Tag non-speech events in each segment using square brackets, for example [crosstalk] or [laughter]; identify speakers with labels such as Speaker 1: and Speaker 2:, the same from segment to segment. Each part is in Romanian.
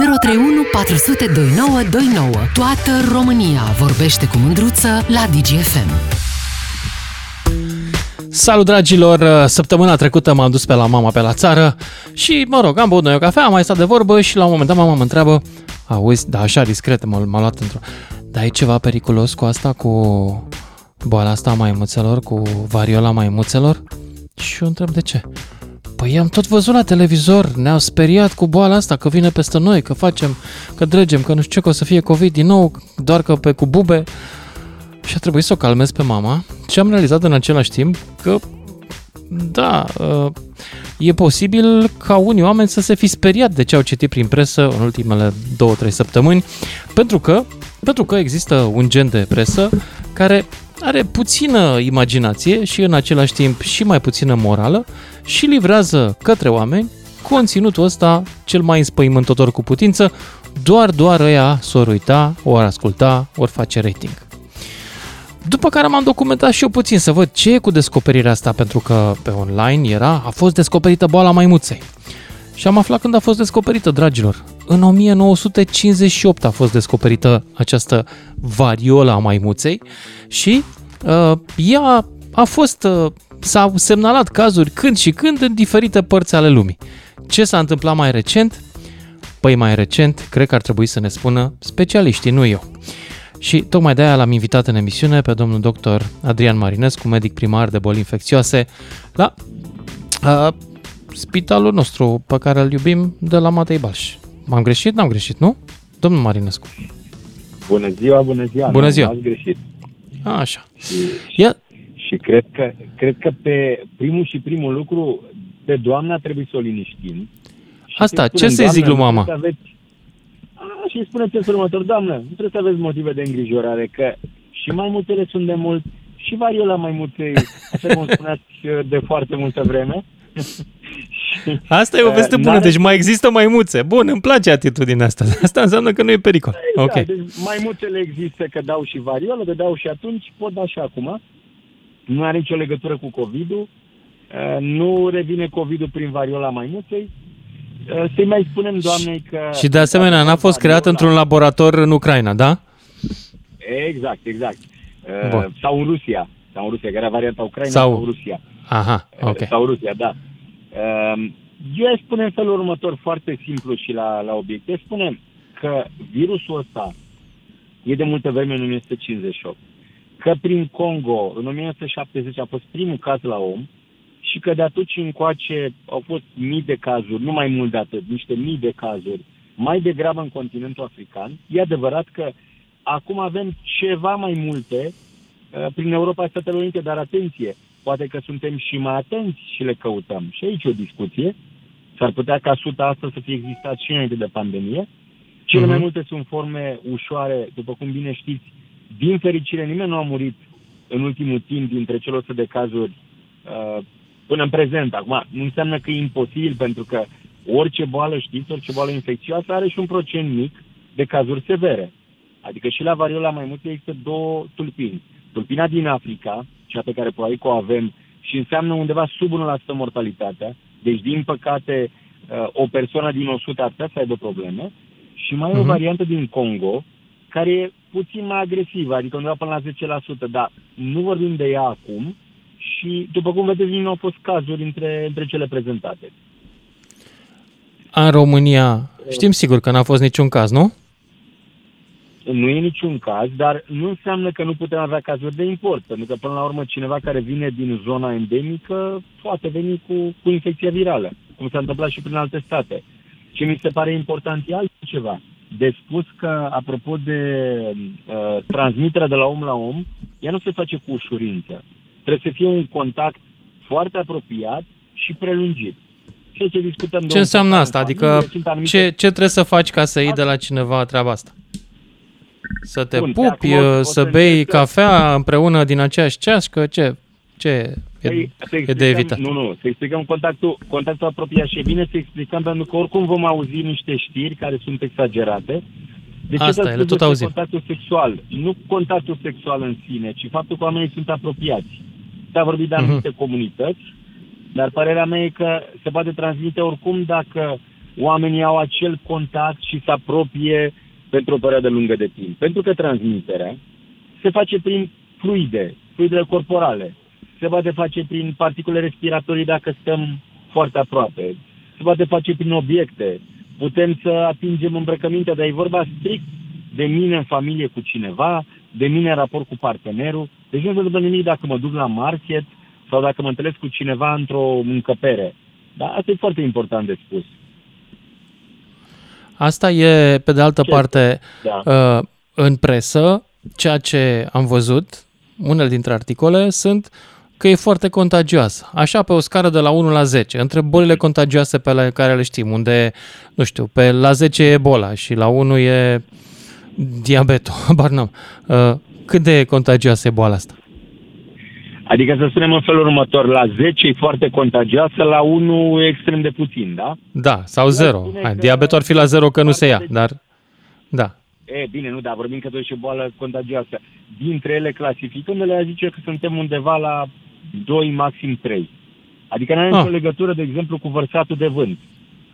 Speaker 1: 031 400 2929. Toată România vorbește cu mândruță la DGFM.
Speaker 2: Salut dragilor! Săptămâna trecută m-am dus pe la mama pe la țară și, mă rog, am băut noi o cafea, am mai stat de vorbă și la un moment dat mama mă întreabă Auzi, da, așa discret, m-a, m-a luat într-o... Dar e ceva periculos cu asta, cu boala asta a maimuțelor, cu variola maimuțelor? Și eu întreb de ce. Păi am tot văzut la televizor, ne-au speriat cu boala asta, că vine peste noi, că facem, că dregem, că nu știu ce, că o să fie COVID din nou, doar că pe cu bube. Și a trebuit să o calmez pe mama și am realizat în același timp că, da, uh, e posibil ca unii oameni să se fi speriat de ce au citit prin presă în ultimele două, trei săptămâni, pentru că, pentru că există un gen de presă care are puțină imaginație și în același timp și mai puțină morală și livrează către oameni conținutul ăsta cel mai înspăimântător cu putință, doar, doar ăia s-or uita, ori asculta, ori face rating. După care m-am documentat și eu puțin să văd ce e cu descoperirea asta, pentru că pe online era, a fost descoperită boala maimuței. Și am aflat când a fost descoperită, dragilor. În 1958 a fost descoperită această variola a maimuței și uh, ea a fost, uh, s-au semnalat cazuri când și când în diferite părți ale lumii. Ce s-a întâmplat mai recent? Păi mai recent, cred că ar trebui să ne spună specialiștii, nu eu. Și tocmai de aia l-am invitat în emisiune pe domnul doctor Adrian Marinescu, medic primar de boli infecțioase, la uh, spitalul nostru pe care îl iubim de la Matei Balș. M-am greșit? N-am greșit, nu? Domnul Marinescu.
Speaker 3: Bună ziua, bună ziua.
Speaker 2: Bună ziua.
Speaker 3: N-ați greșit.
Speaker 2: A, așa.
Speaker 3: Și,
Speaker 2: Ia,
Speaker 3: și cred, că, cred că pe primul și primul lucru, pe doamna trebuie să o liniștim. Și
Speaker 2: Asta,
Speaker 3: să-i
Speaker 2: ce
Speaker 3: spunem,
Speaker 2: să-i zic
Speaker 3: "Doamnă,
Speaker 2: lui
Speaker 3: nu
Speaker 2: mama?"
Speaker 3: trebuie să Aveți... A, și îi spuneți în felul următor, doamnă, nu trebuie să aveți motive de îngrijorare, că și mai multele sunt de mult, și variola mai multe, așa cum [laughs] spuneați de foarte multă vreme. Și, [laughs]
Speaker 2: asta e o veste
Speaker 3: uh,
Speaker 2: bună,
Speaker 3: n-are-
Speaker 2: deci mai există maimuțe. Bun, îmi place atitudinea asta. [laughs] Asta înseamnă că nu e pericol.
Speaker 3: Exact,
Speaker 2: Ok.
Speaker 3: deci mai multele există că dau și variolă, că dau și atunci, pot da și acum. Nu are nicio legătură cu COVID-ul. Uh, Nu revine COVID-ul prin variola maimuței. Uh, Să-i mai spunem doamnei că...
Speaker 2: Și de asemenea, n-a fost creat
Speaker 3: variola-
Speaker 2: într-un laborator în Ucraina, da?
Speaker 3: Exact, exact. Uh,
Speaker 2: Bun.
Speaker 3: Sau în Rusia. Sau în Rusia, care era varianta Ucraina
Speaker 2: Sau-
Speaker 3: sau, Rusia.
Speaker 2: Aha, ok.
Speaker 3: Sau Rusia, da. Um, Eu aș spune în felul următor, foarte simplu și la, la obiect. Eu spune că virusul ăsta e de multă vreme în 1958. Că prin Congo, în 1970, a fost primul caz la om și că de atunci încoace au fost mii de cazuri, nu mai mult de atât, niște mii de cazuri, mai degrabă în continentul african. E adevărat că acum avem ceva mai multe uh, prin Europa Statelor Unite, dar atenție, poate că suntem și mai atenți și le căutăm. Și aici e o discuție. S-ar putea ca suta asta să fie existat și înainte de pandemie. Cele mai
Speaker 2: Mhm.
Speaker 3: multe sunt forme ușoare, după cum bine știți. Din fericire, nimeni nu a murit în ultimul timp dintre cele 100 de cazuri uh, până în prezent. Acum, nu înseamnă că e imposibil, pentru că orice boală, știți, orice boală infecțioasă are și un procent mic de cazuri severe. Adică și la variola maimuței există două tulpini. Tulpina din Africa, cea pe care probabil că o avem, și înseamnă undeva sub 1% mortalitatea. Deci, din păcate, uh, o persoană din 100 ar putea să aibă probleme. Și mai e o
Speaker 2: Mhm.
Speaker 3: variantă din Congo, care e puțin mai agresivă, adică undeva până la 10%, dar nu vorbim de ea acum și, după cum vedeți, nu au fost cazuri între, între cele prezentate.
Speaker 2: În România, știm sigur că n-a fost niciun caz, nu?
Speaker 3: Nu e niciun caz, dar nu înseamnă că nu putem avea cazuri de import, pentru că, până la urmă, cineva care vine din zona endemică poate veni cu, cu infecție virală, cum s-a întâmplat și prin alte state. Ce mi se pare important e altceva. De spus că, apropo de uh, transmiterea de la om la om, ea nu se face cu ușurință. Trebuie să fie un contact foarte apropiat și prelungit. Ceea ce discutăm
Speaker 2: Ce înseamnă asta?
Speaker 3: în
Speaker 2: Adică
Speaker 3: familie, sunt anumite-
Speaker 2: ce, ce trebuie să faci ca să iei de la cineva treaba asta? Să te
Speaker 3: Bun, pe
Speaker 2: pupi,
Speaker 3: acum o- o
Speaker 2: să
Speaker 3: să
Speaker 2: bei
Speaker 3: încerc-
Speaker 2: cafea împreună din aceeași ceașcă, ce, ce e,
Speaker 3: Păi, să
Speaker 2: e
Speaker 3: explicăm-
Speaker 2: de evitat?
Speaker 3: Nu, nu, să explicăm contactul, contactul apropiat și e bine să explicăm pentru că oricum vom auzi niște știri care sunt exagerate. De ce
Speaker 2: Asta
Speaker 3: s-a
Speaker 2: e, le
Speaker 3: spus
Speaker 2: tot
Speaker 3: despre
Speaker 2: auzim.
Speaker 3: contactul sexual? Nu contactul sexual în sine, ci faptul că oamenii sunt apropiați. S-a vorbit de
Speaker 2: Mhm.
Speaker 3: anumite comunități, dar părerea mea e că se poate transmite oricum dacă oamenii au acel contact și se apropie pentru o perioadă lungă de timp. Pentru că transmiterea se face prin fluide, fluidele corporale, se poate face prin particule respiratorii dacă stăm foarte aproape, se poate face prin obiecte, putem să atingem îmbrăcămintea, dar e vorba strict de mine în familie cu cineva, de mine în raport cu partenerul. Deci nu se întâmplă nimic dacă mă duc la market sau dacă mă întâlnesc cu cineva într-o încăpere. Dar asta e foarte important de spus.
Speaker 2: Asta e, pe de altă Ce? parte, da. Uh, în presă, ceea ce am văzut, unele dintre articole sunt că e foarte contagioasă. Așa, pe o scară de la 1 la 10, între bolile contagioase pe care le știm, unde, nu știu, pe la 10 e Ebola și la 1 e diabetul, [laughs] bar n-am. Uh, cât de contagioasă e boala asta?
Speaker 3: Adică să spunem în felul următor, la 10 e foarte contagioasă, la 1 e extrem de puțin, da?
Speaker 2: Da, sau 0. Diabetul ar fi la 0 că nu se ia, dar da.
Speaker 3: E, bine, nu, dar vorbim că totuși e boală contagioasă. Dintre ele, clasificându-le, aș zice că suntem undeva la 2, maxim 3. Adică nu are ah. nicio legătură, de exemplu, cu vărsatul de vânt,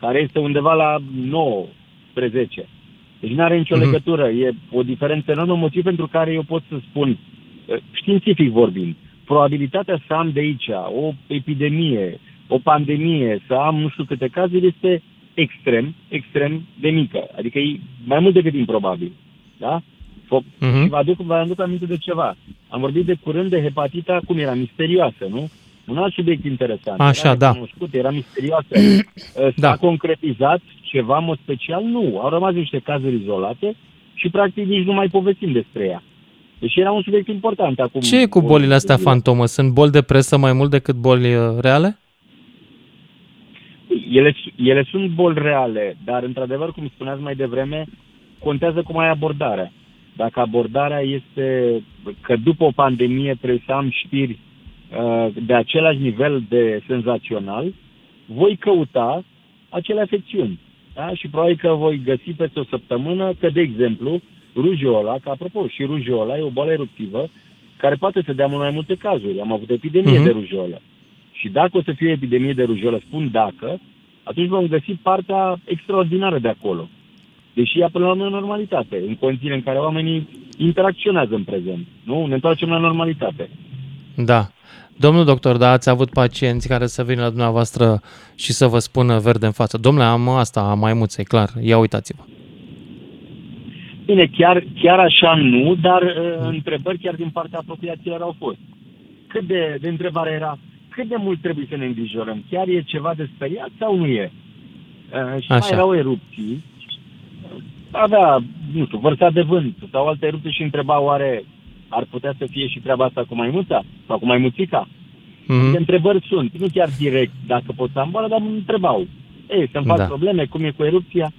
Speaker 3: care este undeva la 9 spre 10. Deci nu are nicio mm-hmm. legătură. E o diferență enormă, motiv pentru care eu pot să spun, științific vorbind, probabilitatea să am de aici o epidemie, o pandemie, să am nu știu câte cazuri, este extrem, extrem de mică. Adică e mai mult decât improbabil. Da? Uh-huh. Și vă aduc, vă aduc aminte de ceva. Am vorbit de curând de hepatita, cum era, misterioasă, nu? Un alt subiect interesant.
Speaker 2: Așa,
Speaker 3: era
Speaker 2: da.
Speaker 3: Cunoscut, era misterioasă. [clears throat] S-a da. concretizat ceva, în mod special? Nu. Au rămas niște cazuri izolate și, practic, nici nu mai povestim despre ea. Deci era un subiect important acum.
Speaker 2: Ce e cu bolile astea fantomă? Sunt boli de presă mai mult decât boli uh, reale?
Speaker 3: Ele, ele sunt boli reale, dar, într-adevăr, cum spuneați mai devreme, contează cum ai abordarea. Dacă abordarea este că după o pandemie trebuie să am știri uh, de același nivel de senzațional, voi căuta acele afecțiuni. Da? Și probabil că voi găsi peste o săptămână că, de exemplu, rujeola, că apropo, și rujeola e o boală eruptivă care poate să dea mult mai multe cazuri. Am avut epidemie uh-huh. de rujeolă. Și dacă o să fie epidemie de rujeolă, spun dacă, atunci vom găsi partea extraordinară de acolo. Deși ea până la urmă normalitate, în condițiile în care oamenii interacționează în prezent. Nu? Ne întoarcem la normalitate.
Speaker 2: Da. Domnul doctor, da, ați avut pacienți care să vină la dumneavoastră și să vă spună verde în față. Domnule, am asta, am maimuțe, clar, ia uitați-vă.
Speaker 3: Bine, chiar, chiar așa nu, dar uh, întrebări chiar din partea apropiaților au fost. Cât de, de întrebare era, cât de mult trebuie să ne îngrijorăm? Chiar e ceva de speriat sau nu e? Uh, și așa. mai erau erupții, avea, nu știu, vărsat de vânt sau alte erupții și întreba oare ar putea să fie și treaba asta cu maimuța sau cu maimuțica? Mm-hmm. De întrebări sunt, nu chiar direct dacă pot să am boală, dar mă întrebau. Ei, să-mi fac da. probleme, cum e cu erupția?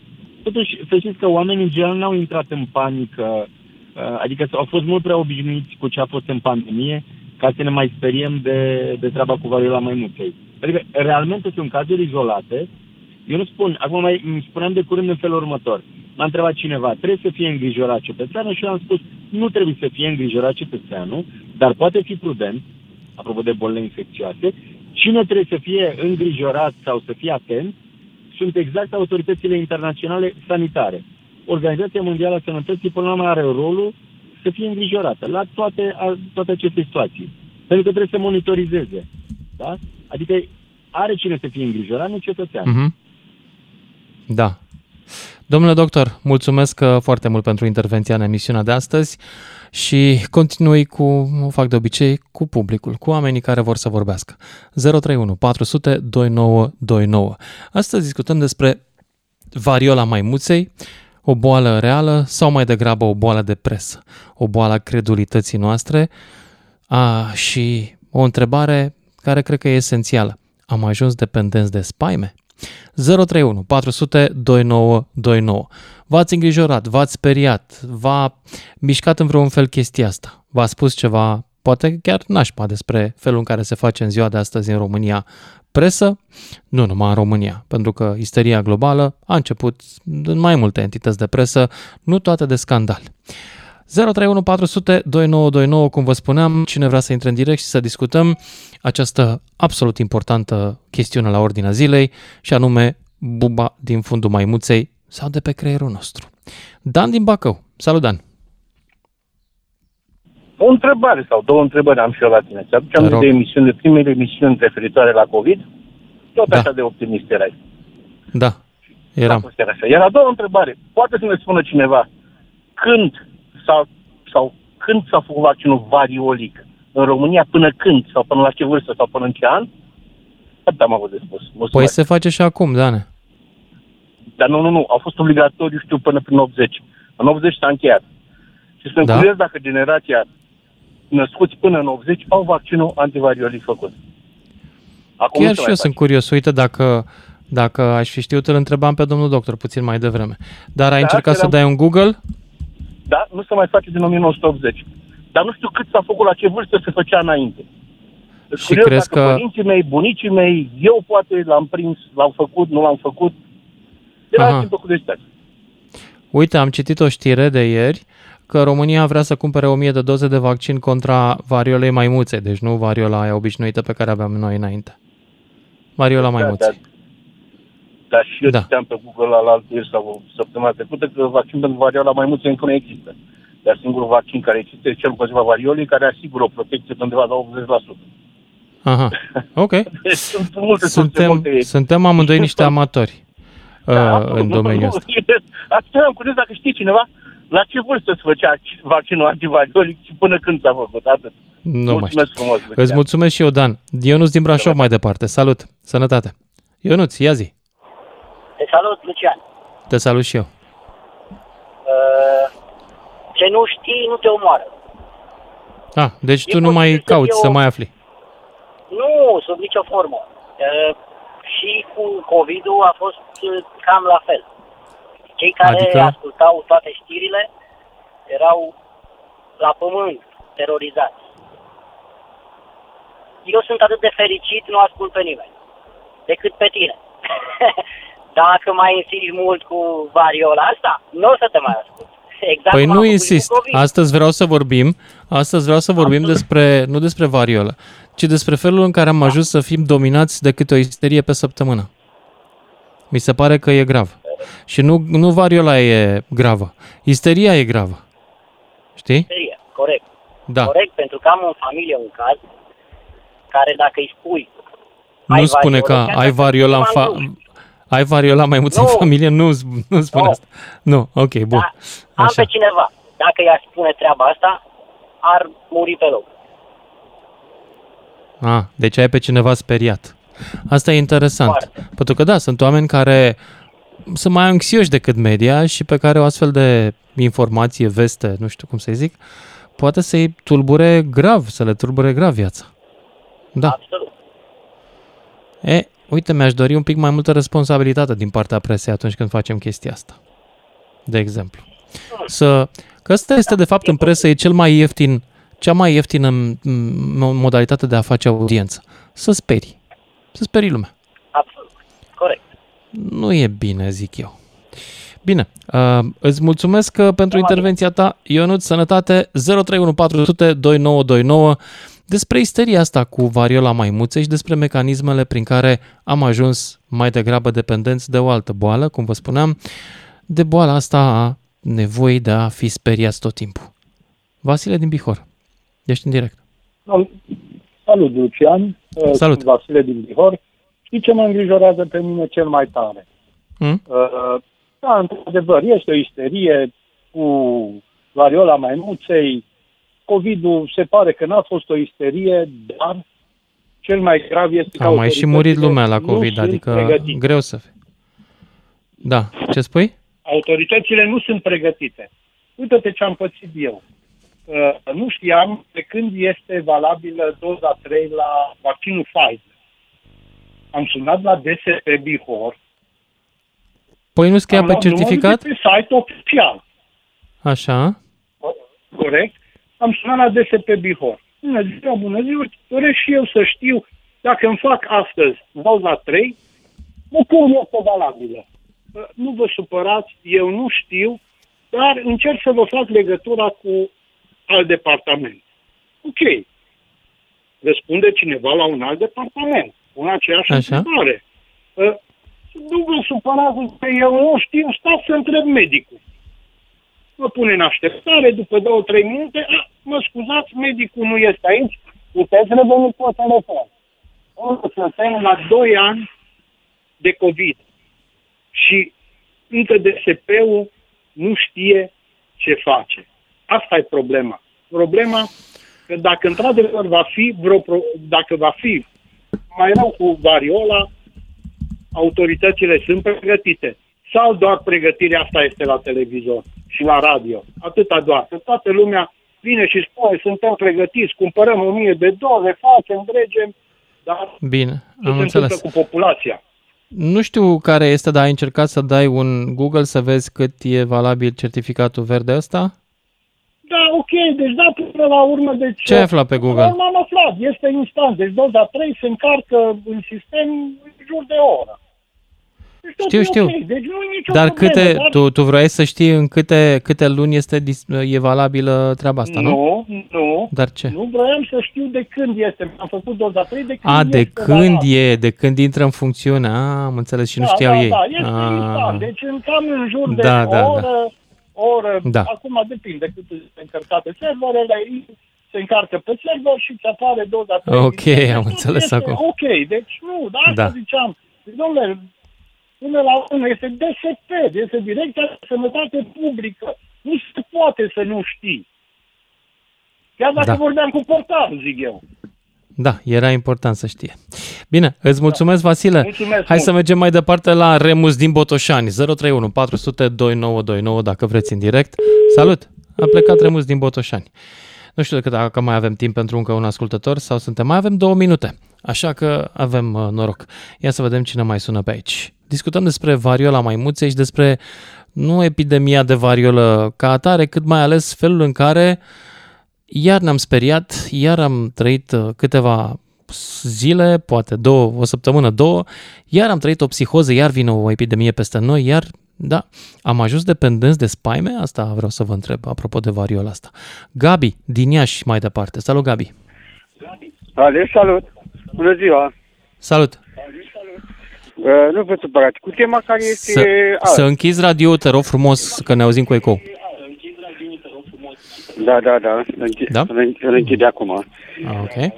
Speaker 3: Totuși, să știți că oamenii în general n-au intrat în panică, uh, adică au fost mult prea obișnuiți cu ce a fost în pandemie, ca să ne mai speriem de, de treaba cu variola maimuței. Adică, realmente sunt cazuri izolate. Eu nu spun, acum mai îmi spuneam de curând în felul următor. M-a întrebat cineva, trebuie să fie îngrijorat cetățeanul și eu am spus, nu trebuie să fie îngrijorat cetățeanul, dar poate fi prudent, apropo de bolile infecțioase, cine trebuie să fie îngrijorat sau să fie atent sunt exact autoritățile internaționale sanitare. Organizația Mondială a Sănătății până la urmă are rolul să fie îngrijorată la toate, toate aceste situații. Pentru că trebuie să monitorizeze. Da? Adică are cine să fie îngrijorat, nu cetățean. Mm-hmm.
Speaker 2: Da. Domnule doctor, mulțumesc uh, foarte mult pentru intervenția în emisiunea de astăzi și continui cu, o fac de obicei, cu publicul, cu oamenii care vor să vorbească. 031 400 2929. Astăzi discutăm despre variola maimuței, o boală reală sau mai degrabă o boală de presă, o boală a credulității noastre a, și o întrebare care cred că e esențială. Am ajuns dependenți de spaime? 031 400 2929. V-ați îngrijorat, v-ați speriat, v-a mișcat în vreun fel chestia asta. V-a spus ceva, poate chiar nașpa despre felul în care se face în ziua de astăzi în România presă, nu numai în România, pentru că isteria globală a început în mai multe entități de presă, nu toate de scandal. 031 400 2929, cum vă spuneam, cine vrea să intre în direct și să discutăm această absolut importantă chestiune la ordinea zilei și anume buba din fundul maimuței sau de pe creierul nostru. Dan din Bacău. Salut, Dan!
Speaker 4: O întrebare sau două întrebări am și eu la tine. Ți-aduce
Speaker 2: Te
Speaker 4: aminte
Speaker 2: rog.
Speaker 4: de emisiune, de primele emisiuni referitoare la COVID? Tot
Speaker 2: Da.
Speaker 4: așa de optimist erai.
Speaker 2: Da,
Speaker 4: A
Speaker 2: eram.
Speaker 4: fost chiar așa. Iar a doua întrebare. Poate să ne spună cineva când s-a, sau când s-a făcut vaccinul variolic în România, până când, sau până la ce vârstă, sau până în ce an? Atât am avut de spus. Mulțumesc.
Speaker 2: Păi se face și acum, Dane.
Speaker 4: Dar nu, nu, nu. A fost obligatoriu, știu, până prin 80. În 80 s-a încheiat. Și sunt
Speaker 2: Da?
Speaker 4: da? curios dacă generația născuți până în 80 au vaccinul antivariolic făcut. Acum nu
Speaker 2: Chiar
Speaker 4: se
Speaker 2: și
Speaker 4: mai
Speaker 2: eu
Speaker 4: face.
Speaker 2: sunt curios. Uite, dacă, dacă aș fi știut, îl întrebam pe domnul doctor puțin mai devreme. Dar ai
Speaker 4: Da,
Speaker 2: încercat să
Speaker 4: eram-
Speaker 2: dai un Google?
Speaker 4: Da, nu se mai face din 1980. Dar nu știu cât s-a făcut, la ce vârstă se făcea înainte. Sunt
Speaker 2: Și
Speaker 4: curios
Speaker 2: crezi
Speaker 4: dacă
Speaker 2: că-
Speaker 4: părinții mei, bunicii mei, eu poate l-am prins, l-am făcut, nu l-am făcut. Era
Speaker 2: Aha.
Speaker 4: simplu curiozitate.
Speaker 2: Uite, am citit o știre de ieri că România vrea să cumpere 1000 de doze de vaccin contra variolei maimuței, deci nu variola aia obișnuită pe care aveam noi înainte. Variola maimuței.
Speaker 4: Dar și eu
Speaker 2: Da.
Speaker 4: da. citeam pe Google la alt ieri sau săptămâna trecută că vaccin pentru variola maimuței încă nu există. Dar singurul vaccin care există este cel împotriva variolei, care asigură o protecție de undeva la 80%.
Speaker 2: Aha, [laughs] ok.
Speaker 4: Deci sunt multe surse,
Speaker 2: Suntem,
Speaker 4: multe...
Speaker 2: suntem amândoi niște amatori uh, în
Speaker 4: nu,
Speaker 2: domeniul
Speaker 4: nu,
Speaker 2: ăsta. [laughs]
Speaker 4: Asta am curios dacă știi cineva la ce vârstă se făcea vaccinul antivariolic și până când s-a făcut. Atât.
Speaker 2: Nu mai știu.
Speaker 4: Mulțumesc frumos.
Speaker 2: Îți
Speaker 4: Lucian.
Speaker 2: mulțumesc și eu, Dan. Ionuț din Brașov mai departe. Salut! Sănătate! Ionuț, ia zi.
Speaker 5: Te salut, Lucian.
Speaker 2: Te salut și eu.
Speaker 5: Uh, ce nu știi, nu te omoară.
Speaker 2: Ah, deci tu
Speaker 5: E
Speaker 2: nu mai
Speaker 5: posibil să
Speaker 2: cauți
Speaker 5: fie
Speaker 2: să
Speaker 5: o-
Speaker 2: mai afli.
Speaker 5: Nu, sub nicio formă. Uh, și cu COVID-ul a fost uh, cam la fel. Cei care
Speaker 2: Adică?
Speaker 5: adică? ascultau toate știrile erau la pământ, terorizați. Eu sunt atât de fericit, nu ascult pe nimeni, decât pe tine. [laughs] Dacă mai insisti mult cu variola asta, nu o să te mai ascult. Exact
Speaker 2: Păi
Speaker 5: cum am
Speaker 2: nu
Speaker 5: făcut și
Speaker 2: insist.
Speaker 5: cu COVID.
Speaker 2: Astăzi vreau să vorbim, astăzi vreau să vorbim despre, nu despre variolă, ci despre felul în care am ajuns să fim dominați de câte o isterie pe săptămână. Mi se pare că e grav. Și nu, nu variola e gravă. Isteria e gravă. Știi?
Speaker 5: Serie, corect.
Speaker 2: Da.
Speaker 5: Corect, pentru că am în familie un caz care dacă îi spui
Speaker 2: Nu
Speaker 5: ai
Speaker 2: spune că
Speaker 5: variolă, chiar
Speaker 2: ai
Speaker 5: dacă
Speaker 2: variola în
Speaker 5: nu
Speaker 2: fa-
Speaker 5: am
Speaker 2: ai variola mai mult în
Speaker 5: Nu.
Speaker 2: familie? Nu, nu spune
Speaker 5: Nu.
Speaker 2: asta. Nu, ok, bun.
Speaker 5: Da, am
Speaker 2: Așa.
Speaker 5: pe cineva. Dacă i-aș spune treaba asta, ar muri pe loc.
Speaker 2: Ah, deci ai pe cineva speriat. Asta e interesant.
Speaker 5: Foarte.
Speaker 2: Pentru că da, sunt oameni care sunt mai anxioși decât media și pe care o astfel de informație, veste, nu știu cum să zic, poate să-i tulbure grav, să le tulbure grav viața. Da.
Speaker 5: Absolut.
Speaker 2: E, uite, mi-aș dori un pic mai multă responsabilitate din partea presei atunci când facem chestia asta. De exemplu. Să, că ăsta este, de fapt, în presă, e cel mai ieftin, cea mai ieftină m- m- modalitate de a face audiență. Să sperii. Să sperii lumea.
Speaker 5: Absolut. Corect.
Speaker 2: Nu e bine, zic eu. Bine, uh, îți mulțumesc uh, pentru intervenția ta. Ionut, sănătate, 031400 2929 despre isteria asta cu variola maimuței și despre mecanismele prin care am ajuns mai degrabă dependenți de o altă boală, cum vă spuneam, de boala asta a nevoii de a fi speriați tot timpul. Vasile din Bihor, ești în direct.
Speaker 6: Salut, Lucian.
Speaker 2: Salut.
Speaker 6: Sunt Vasile din Bihor. Știi ce mă îngrijorează pe mine cel mai tare?
Speaker 2: Hmm?
Speaker 6: Uh, Da, într-adevăr, este o isterie cu variola maimuței. COVID-ul se pare că n-a fost o isterie, dar cel mai grav este că
Speaker 2: A mai și murit
Speaker 6: autoritățile
Speaker 2: lumea la
Speaker 6: nu
Speaker 2: COVID,
Speaker 6: sunt
Speaker 2: adică
Speaker 6: pregătite.
Speaker 2: greu să fie. Da, ce spui?
Speaker 6: Autoritățile nu sunt pregătite. Uite-te ce am pățit eu. Uh, nu știam de când este valabilă doza 3 la vaccinul Pfizer. Am sunat la DSP Bihor.
Speaker 2: Păi nu scria
Speaker 6: am
Speaker 2: pe
Speaker 6: luat numărul
Speaker 2: certificat?
Speaker 6: de pe site oficial.
Speaker 2: Așa.
Speaker 6: Corect? Am sunat la DSP Bihor. Bună ziua, bună ziua, doresc și eu să știu dacă îmi fac astăzi doza 3, de când este valabilă. Uh, Nu vă supărați, eu nu știu, dar încerc să vă fac legătura cu alt departament. Ok. Răspunde cineva la un alt departament, cu aceeași
Speaker 2: Așa.
Speaker 6: întrebare. Uh, duc în supărat, zic că eu nu știu, stați să întreb medicul. Mă pune în așteptare, după două, trei minute, a, mă scuzați, medicul nu este aici, puteți reveni pe telefon. O, suntem la doi ani de COVID și încă DSP-ul nu știe ce face. Asta e problema. Problema că dacă într-adevăr va fi vreo pro- dacă va fi mai rău cu variola, autoritățile sunt pregătite. Sau doar pregătirea asta este la televizor și la radio. Atâta doar. Că toată lumea vine și spune, suntem pregătiți, cumpărăm o mie de doze, facem, dregem, dar
Speaker 2: Bine,
Speaker 6: ce
Speaker 2: am
Speaker 6: se
Speaker 2: înțeles.
Speaker 6: întâmplă cu populația?
Speaker 2: Nu știu care este, dar ai încercat să dai un Google să vezi cât e valabil certificatul verde ăsta?
Speaker 6: Da, ok, deci da, până la urmă, deci...
Speaker 2: Ce ai aflat pe Google?
Speaker 6: Nu am aflat, este instant. Deci doza 3 se încarcă în sistem în jur de o oră. Deci totul
Speaker 2: Știu,
Speaker 6: e
Speaker 2: știu.
Speaker 6: ok, Deci nu e nicio
Speaker 2: Dar
Speaker 6: problemă,
Speaker 2: câte,
Speaker 6: dar...
Speaker 2: tu, tu vrei să știi în câte, câte luni este dis- e valabilă treaba asta, nu?
Speaker 6: Nu, nu.
Speaker 2: Dar ce?
Speaker 6: Nu vroiam să știu de când este. Am făcut doza 3 de când
Speaker 2: A, de
Speaker 6: este
Speaker 2: când
Speaker 6: valabil.
Speaker 2: e, de când intră în funcțiune. A, am înțeles și nu
Speaker 6: da,
Speaker 2: știau
Speaker 6: da,
Speaker 2: ei.
Speaker 6: Da, este
Speaker 2: A,
Speaker 6: instant. Deci în cam în jur de
Speaker 2: Da,
Speaker 6: o
Speaker 2: da, da.
Speaker 6: oră, o oră,
Speaker 2: Da.
Speaker 6: acum depinde cât sunt încărcate serverele, se încarcă pe server și ți apare doza 3.
Speaker 2: Ok,
Speaker 6: Deci
Speaker 2: am
Speaker 6: totul
Speaker 2: înțeles
Speaker 6: este
Speaker 2: acum.
Speaker 6: Ok, deci nu, da, asta
Speaker 2: Da.
Speaker 6: ziceam. Deci, domnule, până la urmă este DSP, este Direcția de Sănătate Publică. Nu se poate să nu știi. Chiar dacă
Speaker 2: Da.
Speaker 6: vorbeam cu portarul, zic eu.
Speaker 2: Da, era important să știe. Bine, îți mulțumesc, Vasile.
Speaker 6: Mulțumesc
Speaker 2: Hai
Speaker 6: mult.
Speaker 2: să mergem mai departe la Remus din Botoșani. 031 400 2929 dacă vreți în direct. Salut! A plecat Remus din Botoșani. Nu știu dacă, dacă mai avem timp pentru încă un ascultător sau suntem. Mai avem două minute, așa că avem uh, noroc. Ia să vedem cine mai sună pe aici. Discutăm despre variola maimuței și despre nu epidemia de variolă ca atare, cât mai ales felul în care iar ne-am speriat, iar am trăit uh, câteva zile, poate două, o săptămână, două, iar am trăit o psihoză, iar vine o epidemie peste noi, iar, da, am ajuns dependenți de spaime? Asta vreau să vă întreb, apropo de variola asta. Gabi, din Iași, mai departe. Salut, Gabi!
Speaker 7: Ale, salut! Bună ziua!
Speaker 2: Salut!
Speaker 7: Uh, nu vă supărați. Cu tema care este...
Speaker 2: Să,
Speaker 7: azi.
Speaker 2: să închizi radio te rog frumos, că ne auzim cu ecou.
Speaker 7: Da, da, da. Îl închid,
Speaker 2: Da?
Speaker 7: îl închid- îl închid acum.
Speaker 2: Ah, Ok,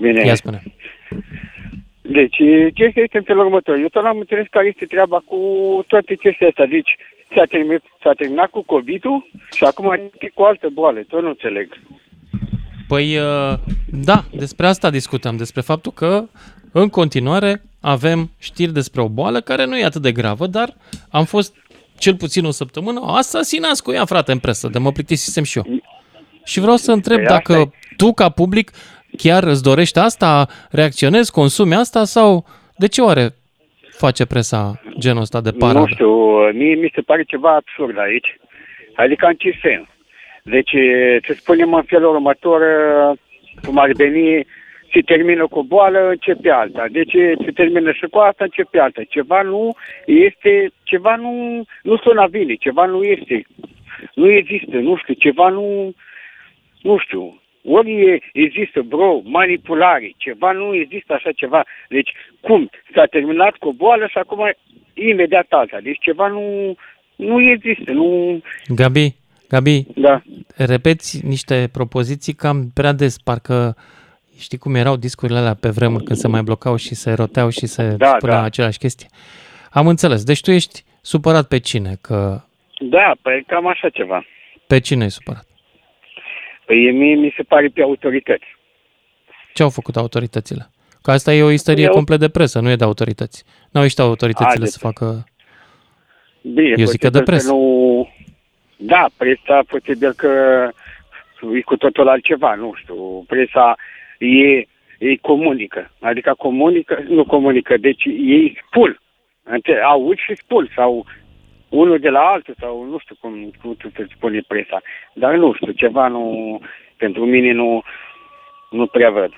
Speaker 7: Bine.
Speaker 2: ia spune.
Speaker 7: Deci, chestia este în felul următor. Eu tot am înțeles care este treaba cu toate chestia astea. Deci, s-a terminat, s-a terminat cu COVID-ul și acum e cu altă boală. Tot nu înțeleg.
Speaker 2: Păi, uh, da, despre asta discutăm, despre faptul că în continuare avem știri despre o boală care nu e atât de gravă, dar am fost cel puțin o săptămână asasinați cu ea, frate, în presă, de mă plictisisem și eu. Și vreau să întreb
Speaker 7: Păi asta
Speaker 2: dacă tu, ca public, chiar îți dorești asta, reacționezi, consumi asta sau de ce oare face presa genul ăsta de paradă?
Speaker 7: Nu știu, mie mi se pare ceva absurd aici. Adică în ce sens? Deci, să spunem în felul următor, cum ar veni, se termină cu o boală, începe alta. Deci se termină și cu asta, începe alta. Ceva nu este, ceva nu, nu sună bine, ceva nu este. Nu există, nu știu, ceva nu, nu știu. Ori e- există vreo manipulare, ceva nu există așa ceva. Deci, cum? S-a terminat cu o boală și acum imediat alta. Deci ceva nu, nu există, nu...
Speaker 2: Gabi, Gabi,
Speaker 7: Da.
Speaker 2: repeți niște propoziții cam prea des, parcă știi cum erau discurile alea pe vremuri când se mai blocau și se roteau și se
Speaker 7: Da,
Speaker 2: spunea
Speaker 7: da.
Speaker 2: aceleași chestii. Am înțeles. Deci tu ești supărat pe cine? Că
Speaker 7: Da, păi cam așa ceva.
Speaker 2: pe cine e supărat?
Speaker 7: Păi mie mi se pare pe autorități.
Speaker 2: Ce au făcut autoritățile? Că asta e o isterie
Speaker 7: Eu-
Speaker 2: complet de presă, nu e de autorități. N-au ieșit autoritățile
Speaker 7: A,
Speaker 2: să facă...
Speaker 7: Bine,
Speaker 2: Eu zic că de
Speaker 7: posibil
Speaker 2: presă.
Speaker 7: Nu... Da, presa posibil că e cu totul altceva, nu știu. Presa e, e comunică. Adică comunică, nu comunică, deci ei spun. Înte- Auzi și spun sau unul de la altul sau nu știu cum, cum tu te spune presa. Dar nu știu, ceva nu, pentru mine nu, nu prea văd.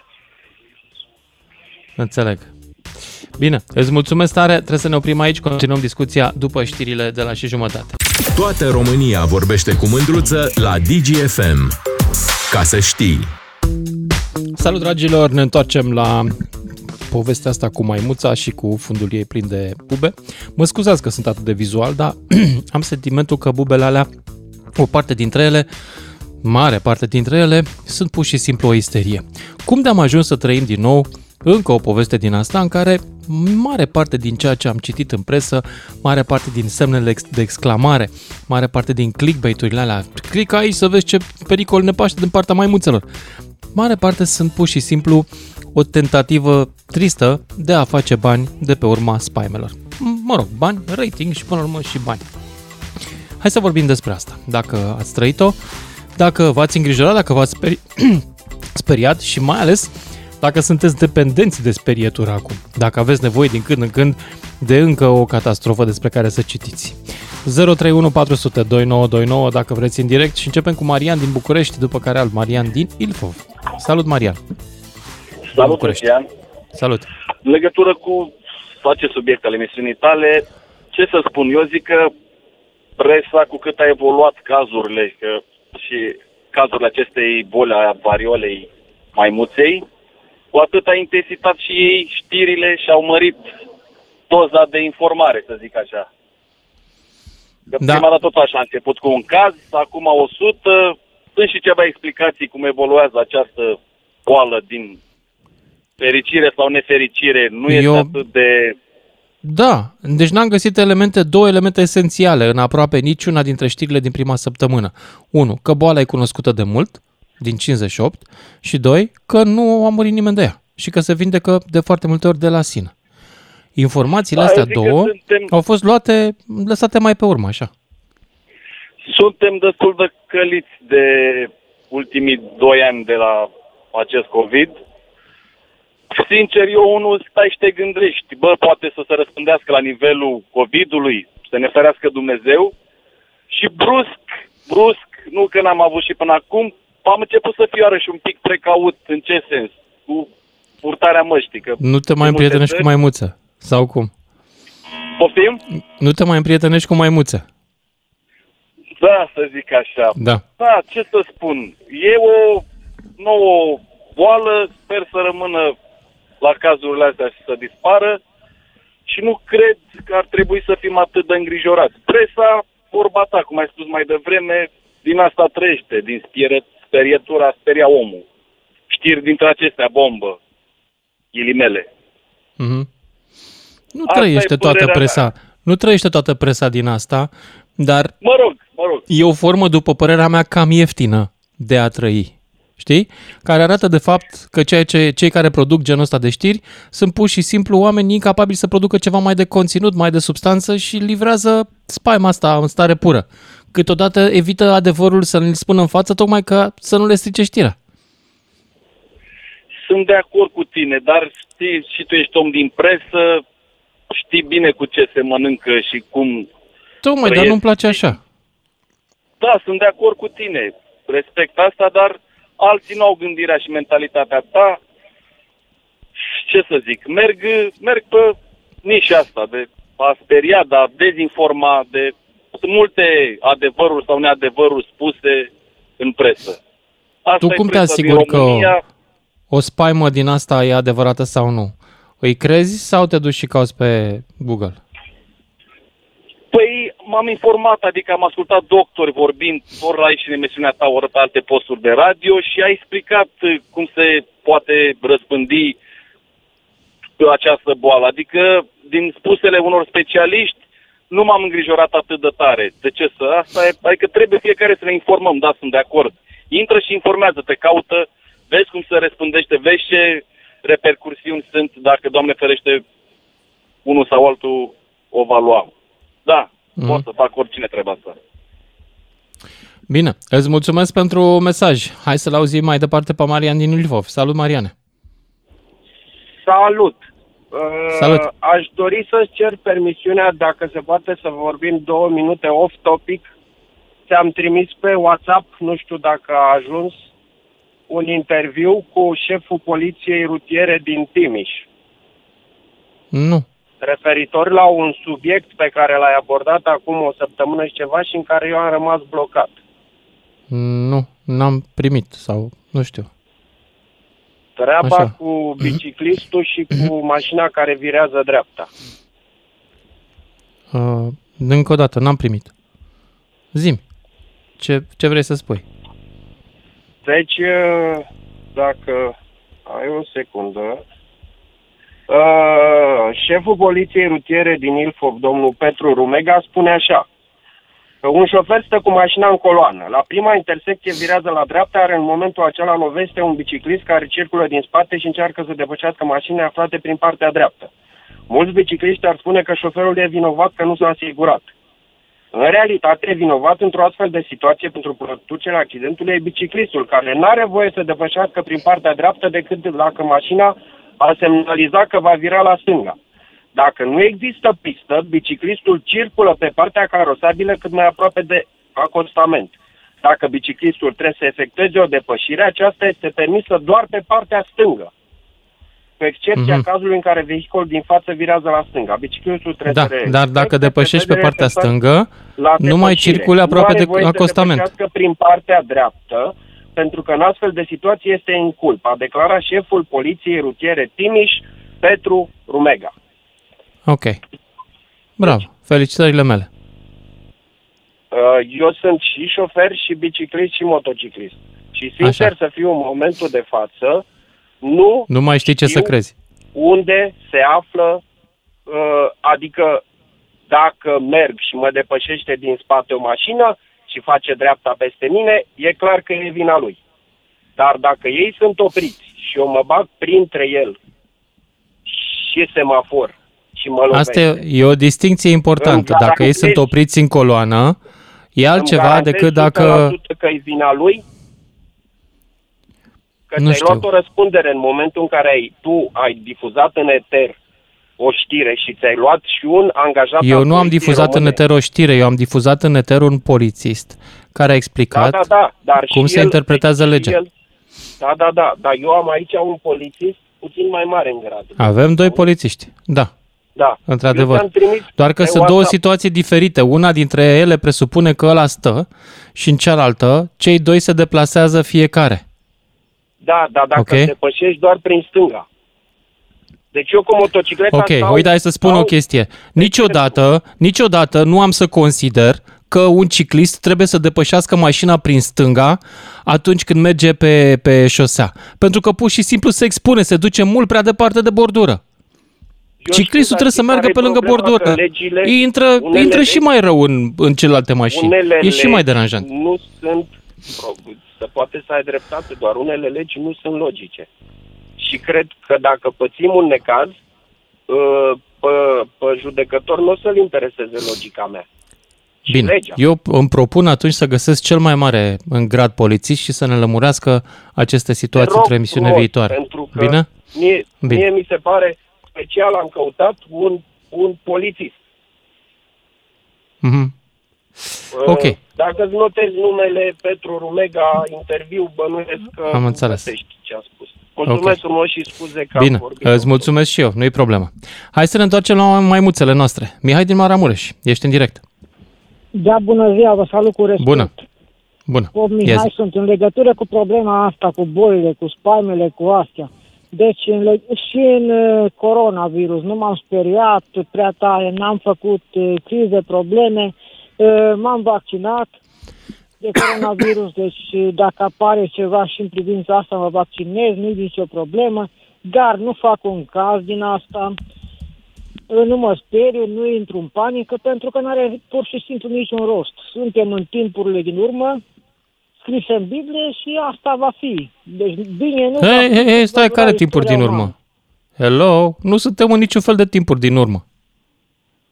Speaker 2: Înțeleg. Bine, îți mulțumesc tare, trebuie să ne oprim aici, continuăm discuția după știrile de la și jumătate.
Speaker 8: Toată România vorbește cu mândruță la DGFM. Ca să știi.
Speaker 2: Salut dragilor, ne întoarcem la povestea asta cu maimuța și cu fundul ei plin de bube. Mă scuzați că sunt atât de vizual, dar [clears throat] am sentimentul că bubele alea, o parte dintre ele, mare parte dintre ele, sunt pur și simplu o isterie. Cum de-am ajuns să trăim din nou încă o poveste din asta în care mare parte din ceea ce am citit în presă, mare parte din semnele de exclamare, mare parte din clickbait-urile alea, click aici să vezi ce pericol ne paște din partea maimuțelor. Mare parte sunt pur și simplu o tentativă tristă de a face bani de pe urma spaimelor. Mă rog, bani, rating și până la urmă și bani. Hai să vorbim despre asta. Dacă ați trăit-o, dacă v-ați îngrijorat, dacă v-ați speri- [clears throat] speriat și mai ales dacă sunteți dependenți de sperietură acum, dacă aveți nevoie din când în când de încă o catastrofă despre care să citiți. 031 400 2929 dacă vreți în direct și începem cu Marian din București, după care al Marian din Ilfov. Salut Marian!
Speaker 9: Salut, Cristian!
Speaker 2: Salut!
Speaker 9: În legătură cu face subiect al emisiunii tale, ce să spun, eu zic că presa, cu cât a evoluat cazurile că, și cazurile acestei boli a variolei maimuței, cu atât a intensitat și ei știrile și au mărit doza de informare, să zic așa. Că
Speaker 2: Da.
Speaker 9: prima dată tot așa a început cu un caz, acum 100, sunt și ceva explicații cum evoluează această boală din fericire sau nefericire. Nu este
Speaker 2: Eu-
Speaker 9: atât de...
Speaker 2: Da, deci n-am găsit elemente, două elemente esențiale în aproape niciuna dintre știrile din prima săptămână. Unu, că boala e cunoscută de mult, din 58, și doi, că nu a murit nimeni de ea și că se vindecă de foarte multe ori de la sine. Informațiile
Speaker 9: Da,
Speaker 2: astea
Speaker 9: eu zic că
Speaker 2: două
Speaker 9: suntem-
Speaker 2: au fost luate, lăsate mai pe urmă, așa.
Speaker 9: Suntem destul de căliți de ultimii doi ani de la acest COVID. Sincer, eu unul stai și te gândești, bă, poate să se răspândească la nivelul COVID-ului, să ne ferească Dumnezeu și brusc, brusc, nu că n-am avut și până acum, am început să fiu iarăși un pic precaut, în ce sens? Cu purtarea măștii. Că
Speaker 2: Nu te mai
Speaker 9: în multe
Speaker 2: împrietenești cu
Speaker 9: țări-
Speaker 2: maimuță, sau cum?
Speaker 9: Poftim?
Speaker 2: Nu te mai împrietenești cu maimuță.
Speaker 9: Da, să zic așa.
Speaker 2: Da.
Speaker 9: Da, ce să spun. E o nouă boală, sper să rămână la cazurile astea și să dispară și nu cred că ar trebui să fim atât de îngrijorați. Presa, vorba ta, cum ai spus mai devreme, din asta trăiește, din spiere, sperietura, speria omul. Știri dintre acestea, bombă, ghilimele.
Speaker 2: Mhm. Nu
Speaker 9: Asta e
Speaker 2: trăiește toată
Speaker 9: părerea
Speaker 2: presa. Nu trăiește toată presa din asta, dar
Speaker 9: Mă rog, mă rog.
Speaker 2: e o formă, după părerea mea, cam ieftină de a trăi. Știi? Care arată de fapt că ceea ce, cei care produc genul ăsta de știri sunt pur și simplu oameni incapabili să producă ceva mai de conținut, mai de substanță și livrează spaima asta în stare pură. Câteodată evită adevărul să ne-l spună în față, tocmai ca să nu le strice știrea.
Speaker 9: Sunt de acord cu tine, dar știi, și tu ești om din presă, știi bine cu ce se mănâncă și cum
Speaker 2: Tocmai, dar
Speaker 9: Trăiesc.
Speaker 2: nu-mi place așa.
Speaker 9: Da, sunt de acord cu tine. Respect asta, dar alții nu au gândirea și mentalitatea ta. Ce să zic, merg, merg pe nișa asta de a speria, de a dezinforma, de sunt multe adevăruri sau neadevăruri spuse în presă. Asta
Speaker 2: Tu
Speaker 9: e
Speaker 2: cum te
Speaker 9: presa din
Speaker 2: asiguri că
Speaker 9: România.
Speaker 2: o spaimă din asta e adevărată sau nu? Îi crezi sau te duci și cauți pe Google?
Speaker 9: Păi m-am informat, adică am ascultat doctori vorbind, ori aici în emisiunea ta, ori pe alte posturi de radio și a explicat uh, cum se poate răspândi această boală. Adică, din spusele unor specialiști, nu m-am îngrijorat atât de tare. De ce să? Asta e, adică trebuie fiecare să ne informăm, da, sunt de acord. Intră și informează-te, caută, vezi cum se răspândește, vezi ce repercursiuni sunt dacă, Doamne ferește, unul sau altul o va lua. Da,
Speaker 2: Mhm.
Speaker 9: Mm. pot să fac oricine treaba asta.
Speaker 2: Bine, îți mulțumesc pentru mesaj. Hai să-l auzim mai departe pe Marian din Ilfov. Salut, Mariane!
Speaker 10: Salut!
Speaker 2: Salut.
Speaker 10: Uh, Aș dori să-ți cer permisiunea, dacă se poate, să vorbim două minute off-topic. Ți-am trimis pe WhatsApp, nu știu dacă a ajuns, un interviu cu șeful poliției rutiere din Timiș,
Speaker 2: Nu.
Speaker 10: Referitor la un subiect pe care l-ai abordat acum o săptămână și ceva și în care eu am rămas blocat.
Speaker 2: Nu, n-am primit sau nu știu.
Speaker 10: Treaba
Speaker 2: Așa.
Speaker 10: cu biciclistul și cu mașina care virează dreapta.
Speaker 2: Uh, încă o dată, n-am primit. Zim, ce, ce vrei să spui?
Speaker 10: Deci, uh, dacă ai o secundă, uh, șeful poliției rutiere din Ilfov, domnul Petru Rumega, spune așa. că Un șofer stă cu mașina în coloană. La prima intersecție virează la dreapta, are în momentul acela lovește un biciclist care circulă din spate și încearcă să depășească mașinile aflate prin partea dreaptă. Mulți bicicliști ar spune că șoferul e vinovat că nu s-a asigurat. În realitate, vinovat într-o astfel de situație pentru producerea accidentului e biciclistul, care nu are voie să depășească prin partea dreaptă decât dacă mașina a semnalizat că va vira la stânga. Dacă nu există pistă, biciclistul circulă pe partea carosabilă cât mai aproape de acostament. Dacă biciclistul trebuie să efectueze o depășire, aceasta este permisă doar pe partea stângă, cu excepția
Speaker 2: Mhm.
Speaker 10: cazului în care vehiculul din față virează la stânga. Biciclistul trebuie
Speaker 2: Da,
Speaker 10: să
Speaker 2: dar
Speaker 10: respecte
Speaker 2: dacă depășești pe
Speaker 10: prevederile
Speaker 2: partea
Speaker 10: pe
Speaker 2: stângă,
Speaker 10: la
Speaker 2: nu mai
Speaker 10: depășire.
Speaker 2: circule aproape
Speaker 10: nu are
Speaker 2: de
Speaker 10: voie
Speaker 2: acostament.
Speaker 10: Să depășească prin partea dreaptă, pentru că în astfel de situație este în culp, a declarat șeful poliției rutiere Timiș, Petru Rumega.
Speaker 2: Ok. Bravo, felicitările mele.
Speaker 10: Uh, Eu sunt și șofer, și biciclist, și motociclist. Și sincer
Speaker 2: Așa.
Speaker 10: să fiu în momentul de față, nu
Speaker 2: Nu mai știi ce să
Speaker 10: știu
Speaker 2: crezi.
Speaker 10: unde se află, uh, adică dacă merg și mă depășește din spate o mașină și face dreapta peste mine, e clar că e vina lui. Dar dacă ei sunt opriți și eu mă bag printre el și semafor și mă lovesc,
Speaker 2: Asta e, e o distinție importantă.
Speaker 10: Îmi
Speaker 2: Dacă ei sunt
Speaker 10: garantezi-
Speaker 2: opriți în coloană, e
Speaker 10: îmi
Speaker 2: altceva
Speaker 10: garantezi
Speaker 2: decât dacă...
Speaker 10: 100% că e vina lui? Că
Speaker 2: Nu
Speaker 10: ți-ai
Speaker 2: știu.
Speaker 10: luat o răspundere în momentul în care ai, tu ai difuzat în eter o știre și ți-ai luat și un angajat
Speaker 2: Eu
Speaker 10: al
Speaker 2: nu am
Speaker 10: poliției
Speaker 2: difuzat în
Speaker 10: române.
Speaker 2: eter o știre, eu am difuzat în eter un polițist care a explicat
Speaker 10: Da, da, da, dar
Speaker 2: cum
Speaker 10: și
Speaker 2: se
Speaker 10: el-
Speaker 2: interpretează
Speaker 10: și
Speaker 2: legea.
Speaker 10: El, da, da, da, dar eu am aici un polițist puțin mai mare în grad.
Speaker 2: Avem doi polițiști, da,
Speaker 10: Da. Eu
Speaker 2: într-adevăr.
Speaker 10: ți-am trimis
Speaker 2: Doar că
Speaker 10: pe
Speaker 2: sunt două
Speaker 10: WhatsApp.
Speaker 2: situații diferite. Una dintre ele presupune că ăla stă și în cealaltă cei doi se deplasează fiecare.
Speaker 10: Da, da, dacă
Speaker 2: Ok.
Speaker 10: te depășești doar prin stânga. Deci eu cu motocicleta
Speaker 2: Ok,
Speaker 10: stau,
Speaker 2: uite, hai să spun
Speaker 10: stau,
Speaker 2: o chestie. Niciodată, niciodată nu am să consider că un ciclist trebuie să depășească mașina prin stânga atunci când merge pe, pe șosea. Pentru că pur și simplu se expune, se duce mult prea departe de bordură.
Speaker 10: Eu
Speaker 2: Ciclistul
Speaker 10: știu, dar
Speaker 2: trebuie să
Speaker 10: știi
Speaker 2: meargă
Speaker 10: care
Speaker 2: pe
Speaker 10: e
Speaker 2: lângă
Speaker 10: problema?
Speaker 2: bordură.
Speaker 10: Că legile,
Speaker 2: Intră,
Speaker 10: unele
Speaker 2: intră și
Speaker 10: legi-
Speaker 2: mai rău în, în celelalte mașini.
Speaker 10: unele
Speaker 2: E și
Speaker 10: legi
Speaker 2: mai deranjant.
Speaker 10: Nu sunt, să poate să ai dreptate, doar unele legi nu sunt logice. Și cred că dacă pățim un necaz, uh, pe, pe judecător nu o să-l intereseze logica mea. Și
Speaker 2: Bine,
Speaker 10: legea.
Speaker 2: eu îmi propun atunci să găsesc cel mai mare în grad polițist și să ne lămurească aceste
Speaker 10: Te
Speaker 2: situații
Speaker 10: rog
Speaker 2: într-o emisiune
Speaker 10: frumos,
Speaker 2: viitoare.
Speaker 10: Pentru că
Speaker 2: Bine?
Speaker 10: Mie,
Speaker 2: Bine.
Speaker 10: mie mi se pare special am căutat un, un polițist.
Speaker 2: Mhm.
Speaker 10: Uh,
Speaker 2: Ok.
Speaker 10: Dacă îți notezi numele Petru Rumega, interviu, bănuiesc că
Speaker 2: Am înțeles.
Speaker 10: găsești ce am spus. Mulțumesc
Speaker 2: Ok.
Speaker 10: frumos și scuze că am
Speaker 2: Bine,
Speaker 10: vorbit.
Speaker 2: îți mulțumesc și eu, nu-i problemă. Hai să ne întoarcem la maimuțele noastre. Mihai din Maramureș, ești în direct.
Speaker 11: Da, bună ziua, vă salut cu respect.
Speaker 2: Bună. Bună.
Speaker 11: Pop
Speaker 2: Ia
Speaker 11: Mihai
Speaker 2: zi.
Speaker 11: sunt în legătură cu problema asta, cu bolile, cu spaimele, cu astea. Deci în leg- și în uh, coronavirus nu m-am speriat prea tare, n-am făcut uh, crize, probleme, uh, m-am vaccinat de coronavirus, deci uh, dacă apare ceva și în privința asta mă vaccinez, nu-i nicio problemă, dar nu fac un caz din asta, Uh, nu mă speriu, nu intru în panică, pentru că nu are pur și simplu niciun rost. Suntem în timpurile din urmă, scrise în Biblie și asta va fi. Deci bine nu...
Speaker 2: Hei,
Speaker 11: va-
Speaker 2: hei, hei, stai,
Speaker 11: va
Speaker 2: care
Speaker 11: dura
Speaker 2: timpuri din
Speaker 11: istoria
Speaker 2: urmă? Hello? Nu suntem în niciun fel de timpuri din urmă.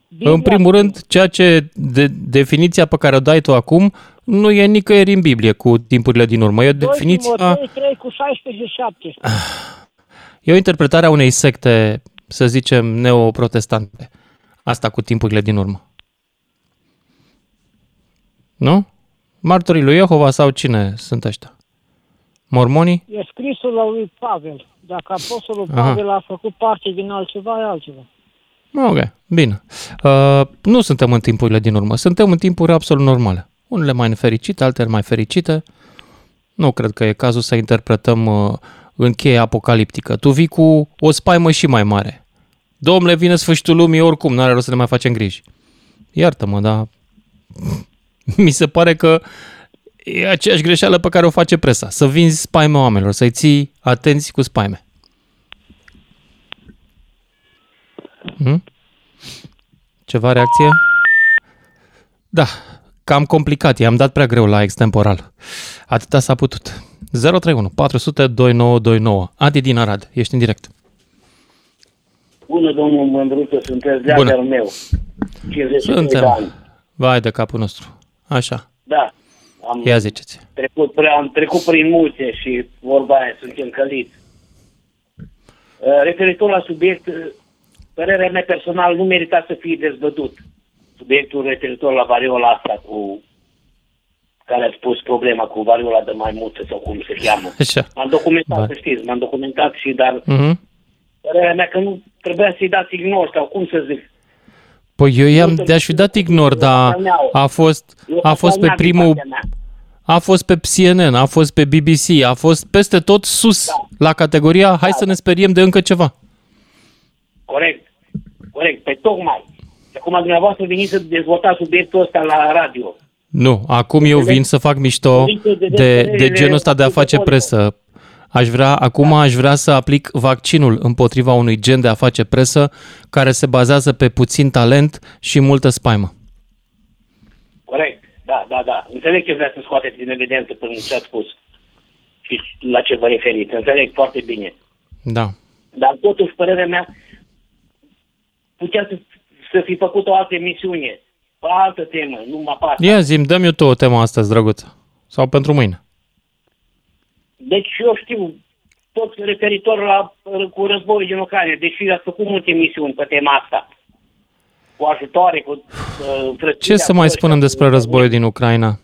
Speaker 11: Biblia
Speaker 2: în primul rând, ceea ce de, definiția pe care o dai tu acum nu e nicăieri în Biblie cu timpurile din urmă. E o
Speaker 11: doi
Speaker 2: definiție,
Speaker 11: Timotei 3 cu 16 și 17.
Speaker 2: e o interpretare a unei secte, să zicem, neoprotestante. Asta cu timpurile din urmă. Nu? Martorii lui Jehova sau cine sunt ăștia? Mormonii?
Speaker 11: E scrisul lui Pavel. Dacă apostolul
Speaker 2: Aha.
Speaker 11: Pavel a făcut parte din altceva, e altceva.
Speaker 2: Ok, bine. Uh, nu suntem în timpurile din urmă, suntem în timpuri absolut normale. Unele mai nefericite, altele mai fericite. Nu cred că e cazul să interpretăm uh, în cheie apocaliptică. Tu vii cu o spaimă și mai mare. Domnule, vine sfârșitul lumii oricum, n-are rost să ne mai facem griji. Iartă-mă, dar [laughs] mi se pare că e aceeași greșeală pe care o face presa. Să vinzi spaime oamenilor, să-i ții atenți cu spaime. Hmm? Ceva reacție? Da, cam complicat. I-am dat prea greu la extemporal. Atâta s-a putut. 031 400 2929. Adi din Arad, ești în direct.
Speaker 12: Bună, domnul Mândruță, sunteți
Speaker 2: Bună.
Speaker 12: de meu. 53 de
Speaker 2: Suntem.
Speaker 12: ani.
Speaker 2: Vai de capul nostru. Așa.
Speaker 12: Da. Am
Speaker 2: Ia ziceți.
Speaker 12: trecut, prea, am trecut prin multe și vorba aia, sunt încălit. Uh, Referitor la subiect, uh, părerea mea personal nu merita să fie dezbătut. Subiectul referitor la variola asta cu care ați pus problema cu variola de maimuță sau cum se cheamă. [laughs]
Speaker 2: Așa.
Speaker 12: M-am documentat,
Speaker 2: Da.
Speaker 12: să știți, m-am documentat și, dar
Speaker 2: Mhm.
Speaker 12: părerea mea că nu trebuia să-i dați ignor sau cum să zic.
Speaker 2: Păi eu i-am, de-aș fi dat ignor, dar a fost, a fost pe primul, a fost pe CNN, a fost pe BBC, a fost peste tot sus la categoria hai să ne speriem de încă ceva.
Speaker 12: Corect. Corect. Pe tocmai. Și acum dumneavoastră veniți să dezvoltați subiectul ăsta la radio.
Speaker 2: Nu, acum eu vin să fac mișto de, de genul ăsta de a face presă. Aș vrea, acum aș vrea să aplic vaccinul împotriva unui gen de a face presă care se bazează pe puțin talent și multă spaimă.
Speaker 12: Corect. Da, da, da. Înțeleg ce vreți să scoateți din evidență până ce ați spus. Și la ce vă referiți. Înțeleg foarte bine.
Speaker 2: Da.
Speaker 12: Dar totuși, părerea mea, putea să, să fi făcut o altă emisiune. Pe altă temă, nu mă pasă.
Speaker 2: Ia zi dăm eu tu o temă astăzi, drăguț. Sau pentru mâine.
Speaker 12: Deci eu știu tot referitor la cu războiul din Ucraina, deși ați făcut multe emisiuni pe tema asta. Cu ajutoare, cu uh,
Speaker 2: Ce să mai spunem despre războiul din Ucraina?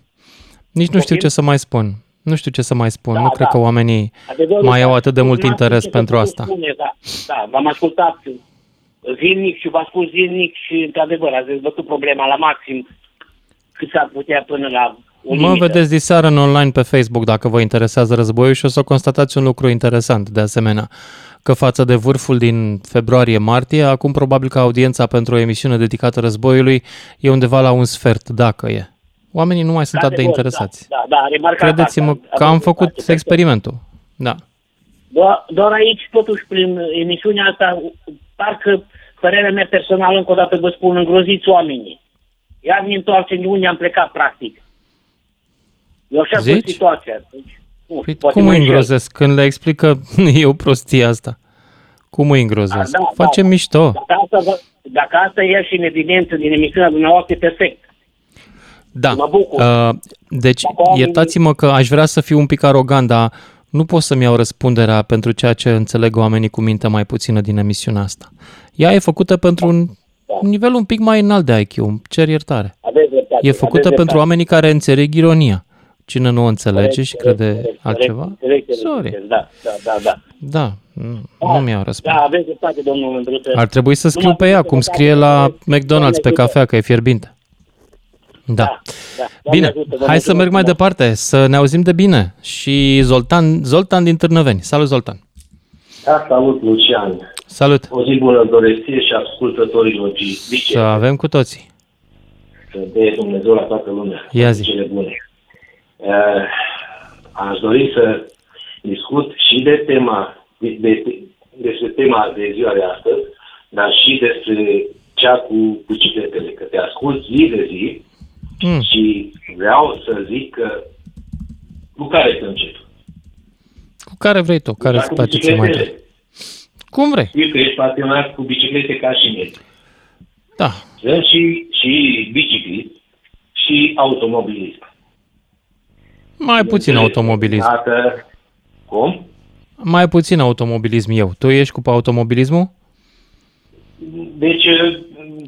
Speaker 2: Nici nu știu ce să mai spun. Nu știu ce să mai spun. Nu cred că oamenii
Speaker 12: Adevărul
Speaker 2: mai
Speaker 12: că
Speaker 2: au atât de mult
Speaker 12: n-am
Speaker 2: interes
Speaker 12: știut ce
Speaker 2: pentru
Speaker 12: să
Speaker 2: asta.
Speaker 12: Spune, da, da, v-am ascultat zilnic și v-am spus zilnic și, într-adevăr, ați dezbătut problema la maxim cât s-ar putea până la o
Speaker 2: Mă
Speaker 12: limită.
Speaker 2: vedeți diseară în online pe Facebook dacă vă interesează războiul și o să constatați un lucru interesant de asemenea, că față de vârful din februarie-martie, acum probabil că audiența pentru o emisiune dedicată războiului e undeva la un sfert, dacă e. Oamenii nu mai sunt atât de
Speaker 12: Adevăr,
Speaker 2: interesați.
Speaker 12: Da, da, da remarcat
Speaker 2: Credeți-mă
Speaker 12: asta.
Speaker 2: că am făcut experimentul. Da.
Speaker 12: Doar, doar aici, totuși, prin emisiunea asta, parcă părerea mea personală, încă o dată vă spun, îngroziți oamenii. Iar ne întoarcem de unde am plecat, practic. Eu așa
Speaker 2: Zici?
Speaker 12: sunt situația. Deci, nu,
Speaker 2: Păi
Speaker 12: poate
Speaker 2: cum
Speaker 12: mă
Speaker 2: îi
Speaker 12: înșel.
Speaker 2: îngrozesc când le explic că [laughs] e o prostie asta? Cum îi îngrozesc?
Speaker 12: Da, da,
Speaker 2: Facem
Speaker 12: da.
Speaker 2: mișto.
Speaker 12: Dacă asta, vă- dacă asta e și în evidență din emisiunea dumneavoastră, e perfect.
Speaker 2: Da.
Speaker 12: Mă bucur.
Speaker 2: Uh, deci,
Speaker 12: Dacă oamenii-
Speaker 2: iertați-mă că aș vrea să fiu un pic arogant, dar nu pot să-mi iau răspunderea pentru ceea ce înțeleg oamenii cu minte mai puțină din emisiunea asta. Ea e făcută pentru un nivel un pic mai înalt de IQ, îmi cer iertare.
Speaker 12: Aveți dreptate.
Speaker 2: E făcută
Speaker 12: aveți
Speaker 2: pentru
Speaker 12: dreptate.
Speaker 2: oamenii care înțeleg ironia. Cine nu o înțelege și crede
Speaker 12: Corect,
Speaker 2: altceva,
Speaker 12: corect, corect,
Speaker 2: sorry.
Speaker 12: corect, Da, da, da, da.
Speaker 2: Da, nu, nu mi-au răspuns.
Speaker 12: Da, aveți dreptate, domnul Mândruță.
Speaker 2: Ar trebui să scriu
Speaker 12: Numai
Speaker 2: pe ea,
Speaker 12: puteți
Speaker 2: cum
Speaker 12: să
Speaker 2: scrie la McDonald's pe
Speaker 12: Doamne
Speaker 2: cafea, că e fierbinte. Da.
Speaker 12: da. Doamne
Speaker 2: Bine,
Speaker 12: ajută, Doamne
Speaker 2: hai să
Speaker 12: ajută
Speaker 2: merg mai
Speaker 12: frumos.
Speaker 2: departe, să ne auzim de bine. Și Zoltan, Zoltan din Târnăveni. Salut, Zoltan.
Speaker 13: Da, salut, Lucian.
Speaker 2: Salut.
Speaker 13: O zi bună doresc ție și ascultătorilor Dice.
Speaker 2: Să avem cu toții.
Speaker 13: Să dea Dumnezeu la toată lumea.
Speaker 2: Ia zi.
Speaker 13: Cele bune. Uh, aș dori să discut și de tema, de, de, despre tema de ziua de astăzi, dar și despre cea cu bicicletele, că te ascult zi de zi
Speaker 2: Mm.
Speaker 13: și vreau să zic că cu care să încep?
Speaker 2: Cu care vrei tu? Care
Speaker 13: Dar
Speaker 2: îți
Speaker 13: cu
Speaker 2: place cel mai tare?
Speaker 13: bicicletele.
Speaker 2: Cum vrei.
Speaker 13: Știu că ești pasionat cu biciclete ca și mine.
Speaker 2: Da.
Speaker 13: Sunt și, și biciclist și automobilism.
Speaker 2: Mai puțin automobilism.
Speaker 13: Dacă, cum?
Speaker 2: Mai puțin automobilism eu. Tu ești cu automobilismul?
Speaker 13: Deci uh,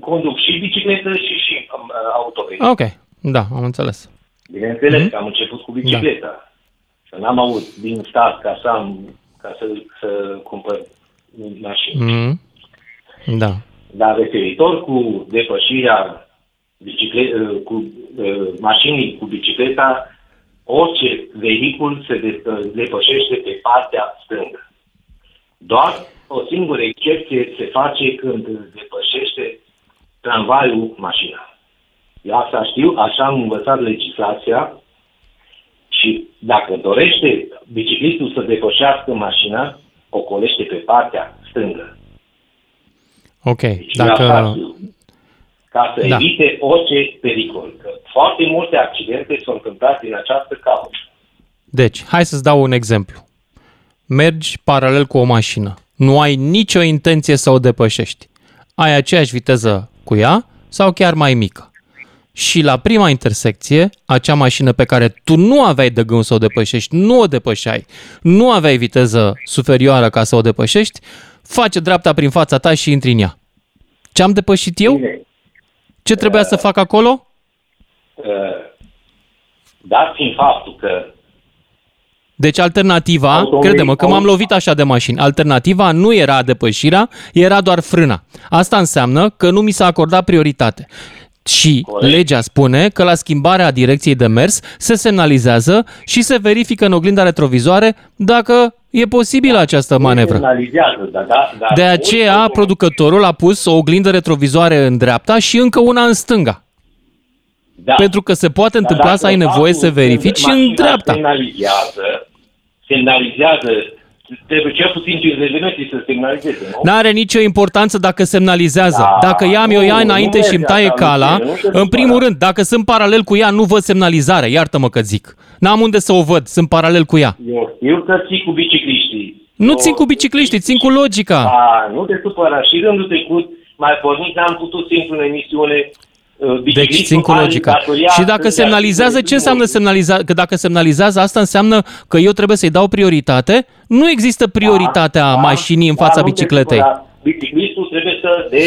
Speaker 13: conduc și bicicletă și și um, automobil.
Speaker 2: Ok. Da, am înțeles.
Speaker 13: Bineînțeles
Speaker 2: Mhm.
Speaker 13: că am început cu bicicleta. Să n-am avut din start ca să am, ca să, să cumpăr mașină.
Speaker 2: Mm. Da.
Speaker 13: Dar referitor cu depășirea bicicle- cu uh, mașinii cu bicicleta, orice vehicul se de- depășește pe partea stângă. Doar o singură excepție se face când îți depășește tramvaiul mașina. Eu asta știu, așa am învățat legislația și dacă dorește biciclistul să depășească mașina, ocolește pe partea stângă.
Speaker 2: Ok,
Speaker 13: Deci
Speaker 2: dacă...
Speaker 13: eu asta știu. Ca să
Speaker 2: Da.
Speaker 13: evite orice pericol. Că foarte multe accidente s-au întâmplat din această cauză.
Speaker 2: Deci, hai să-ți dau un exemplu. Mergi paralel cu o mașină. Nu ai nicio intenție să o depășești. Ai aceeași viteză cu ea sau chiar mai mică. Și la prima intersecție, acea mașină pe care tu nu aveai de gând să o depășești, nu o depășeai, nu aveai viteză superioară ca să o depășești, face dreapta prin fața ta și intri în ea. Ce am depășit eu? Ce trebuia să fac acolo?
Speaker 13: Uh, Dat fiind faptul că
Speaker 2: Deci alternativa,
Speaker 13: Automobili-
Speaker 2: crede-mă că m-am lovit așa de mașini, alternativa nu era depășirea, era doar frâna. Asta înseamnă că nu mi s-a acordat prioritate. Și
Speaker 13: Corect.
Speaker 2: legea spune că la schimbarea direcției de mers se semnalizează și se verifică în oglinda retrovizoare dacă e posibilă această manevră.
Speaker 13: analizează, da, da, da,
Speaker 2: De aceea, producătorul a pus o oglindă retrovizoare în dreapta și încă una în stânga.
Speaker 13: Da.
Speaker 2: Pentru că se poate întâmpla
Speaker 13: Dar
Speaker 2: să ai
Speaker 13: dacă
Speaker 2: nevoie să
Speaker 13: faptul
Speaker 2: verifici și
Speaker 13: când
Speaker 2: în
Speaker 13: mașina
Speaker 2: dreapta.
Speaker 13: Semnalizează, semnalizează, trebuie cel puțin 50 de metri să semnalizeze, nu?
Speaker 2: N-are nicio importanță dacă semnalizează.
Speaker 13: Da,
Speaker 2: dacă ea mi-o ia
Speaker 13: nu,
Speaker 2: înainte
Speaker 13: nu
Speaker 2: și îmi
Speaker 13: merge
Speaker 2: taie
Speaker 13: așa,
Speaker 2: cala,
Speaker 13: Lucian, nu te
Speaker 2: în primul
Speaker 13: supăra.
Speaker 2: rând, dacă sunt paralel cu ea, nu văd semnalizare. Iartă-mă că zic. N-am unde să o văd, sunt paralel cu ea.
Speaker 13: Eu știu că ții cu bicicliștii.
Speaker 2: Nu țin cu bicicliștii, țin cu logica.
Speaker 13: A, nu te supăra. Și rândul trecut, mai pornit, n-am putut simplu în emisiune uh,
Speaker 2: Deci
Speaker 13: biciclistul
Speaker 2: țin cu
Speaker 13: are
Speaker 2: logica.
Speaker 13: datoria
Speaker 2: Și dacă
Speaker 13: să dea
Speaker 2: semnalizează, ce înseamnă semnaliza? Că dacă semnalizează, asta înseamnă că eu trebuie să-i dau prioritate? Nu există prioritatea mașinii în fața
Speaker 13: Dar nu te
Speaker 2: bicicletei.
Speaker 13: supăra. Biciclistul trebuie să, de,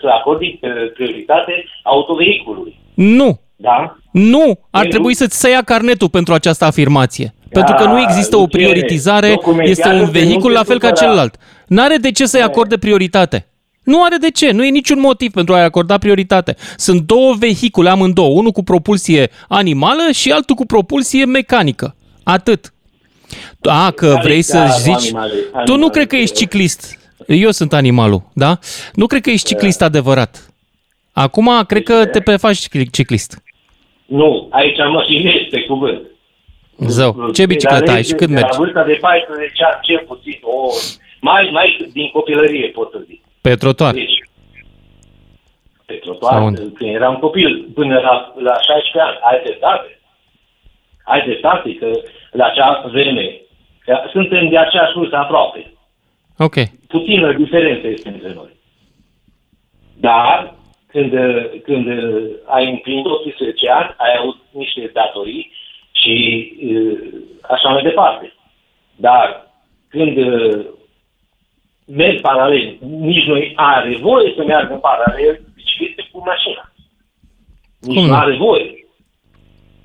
Speaker 13: să acorde uh, prioritate autovehiculului.
Speaker 2: Nu.
Speaker 13: Da?
Speaker 2: Nu, ar
Speaker 13: El
Speaker 2: trebui
Speaker 13: nu-
Speaker 2: să-ți să ia carnetul pentru această afirmație. Pentru că nu există o
Speaker 13: Luciene,
Speaker 2: prioritizare,
Speaker 13: documentează
Speaker 2: este un
Speaker 13: că nu
Speaker 2: vehicul
Speaker 13: te
Speaker 2: la fel ca
Speaker 13: supăra.
Speaker 2: celălalt. N-are de ce să-i acorde prioritate. Nu are de ce, nu e niciun motiv pentru a-i acorda prioritate. Sunt două vehicule amândouă, unul cu propulsie animală și altul cu propulsie mecanică. Atât. A, că
Speaker 13: Care
Speaker 2: vrei
Speaker 13: e
Speaker 2: să
Speaker 13: ca
Speaker 2: zici...
Speaker 13: animale-
Speaker 2: Tu nu
Speaker 13: animale
Speaker 2: cred că
Speaker 13: de-
Speaker 2: ești ciclist. Eu sunt animalul, da? Nu cred că ești ciclist adevărat. Acum cred că te prefaci cicli- ciclist.
Speaker 13: Nu, aici mă și pe cuvânt.
Speaker 2: Zău, ce bicicletă ai și cât
Speaker 13: de
Speaker 2: mergi?
Speaker 13: La vârsta de 14 ani, cel puțin, o, mai, mai din copilărie, pot să zic.
Speaker 2: Pe trotuar.
Speaker 13: Deci, pe
Speaker 2: Sau
Speaker 13: trotuar,
Speaker 2: unde?
Speaker 13: când eram copil, până la, la 16 ani, ai dreptate. Ai dreptate că la acea vreme, că suntem de aceeași vârstă aproape.
Speaker 2: Ok.
Speaker 13: Puțină diferență este între noi. Dar, când, când ai împlinit 18 ani, ai avut niște datorii și uh, așa mai departe. Dar când uh, mergi paralel, nici nu are voie să meargă în paralel biciclete cu mașina. Nici
Speaker 2: Cum
Speaker 13: nu
Speaker 2: nu?
Speaker 13: are voie.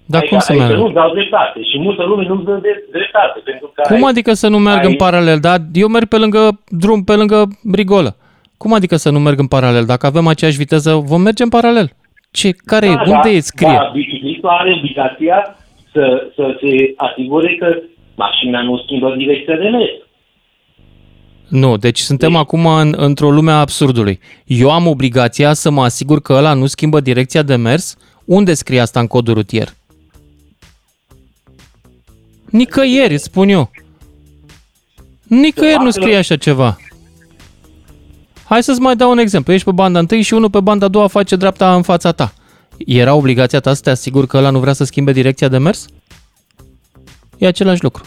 Speaker 2: Dar
Speaker 13: Aici-
Speaker 2: cum să
Speaker 13: aici
Speaker 2: meargă?
Speaker 13: nu dau dreptate și multă lume nu dă de dreptate. Pentru că
Speaker 2: Cum
Speaker 13: ai-
Speaker 2: adică să nu merg
Speaker 13: ai-
Speaker 2: în paralel? Dar eu merg pe lângă drum, pe lângă rigolă. Cum adică să nu merg în paralel? Dacă avem aceeași viteză, vom merge în paralel. Ce? Care e? Unde e scrie?
Speaker 13: Da, biciclistul are obligația să, să se asigure că mașina nu schimbă direcția de mers.
Speaker 2: Nu, deci suntem acum în, într-o lume a absurdului. Eu am obligația să mă asigur că ăla nu schimbă direcția de mers? Unde scrie asta în codul rutier? Nicăieri, îți spun eu. Nicăieri nu scrie așa ceva. Hai să-ți mai dau un exemplu. Ești pe banda întâi și unul pe banda a doua face dreapta în fața ta. Era obligația ta să te asiguri că ăla nu vrea să schimbe direcția de mers? E același lucru.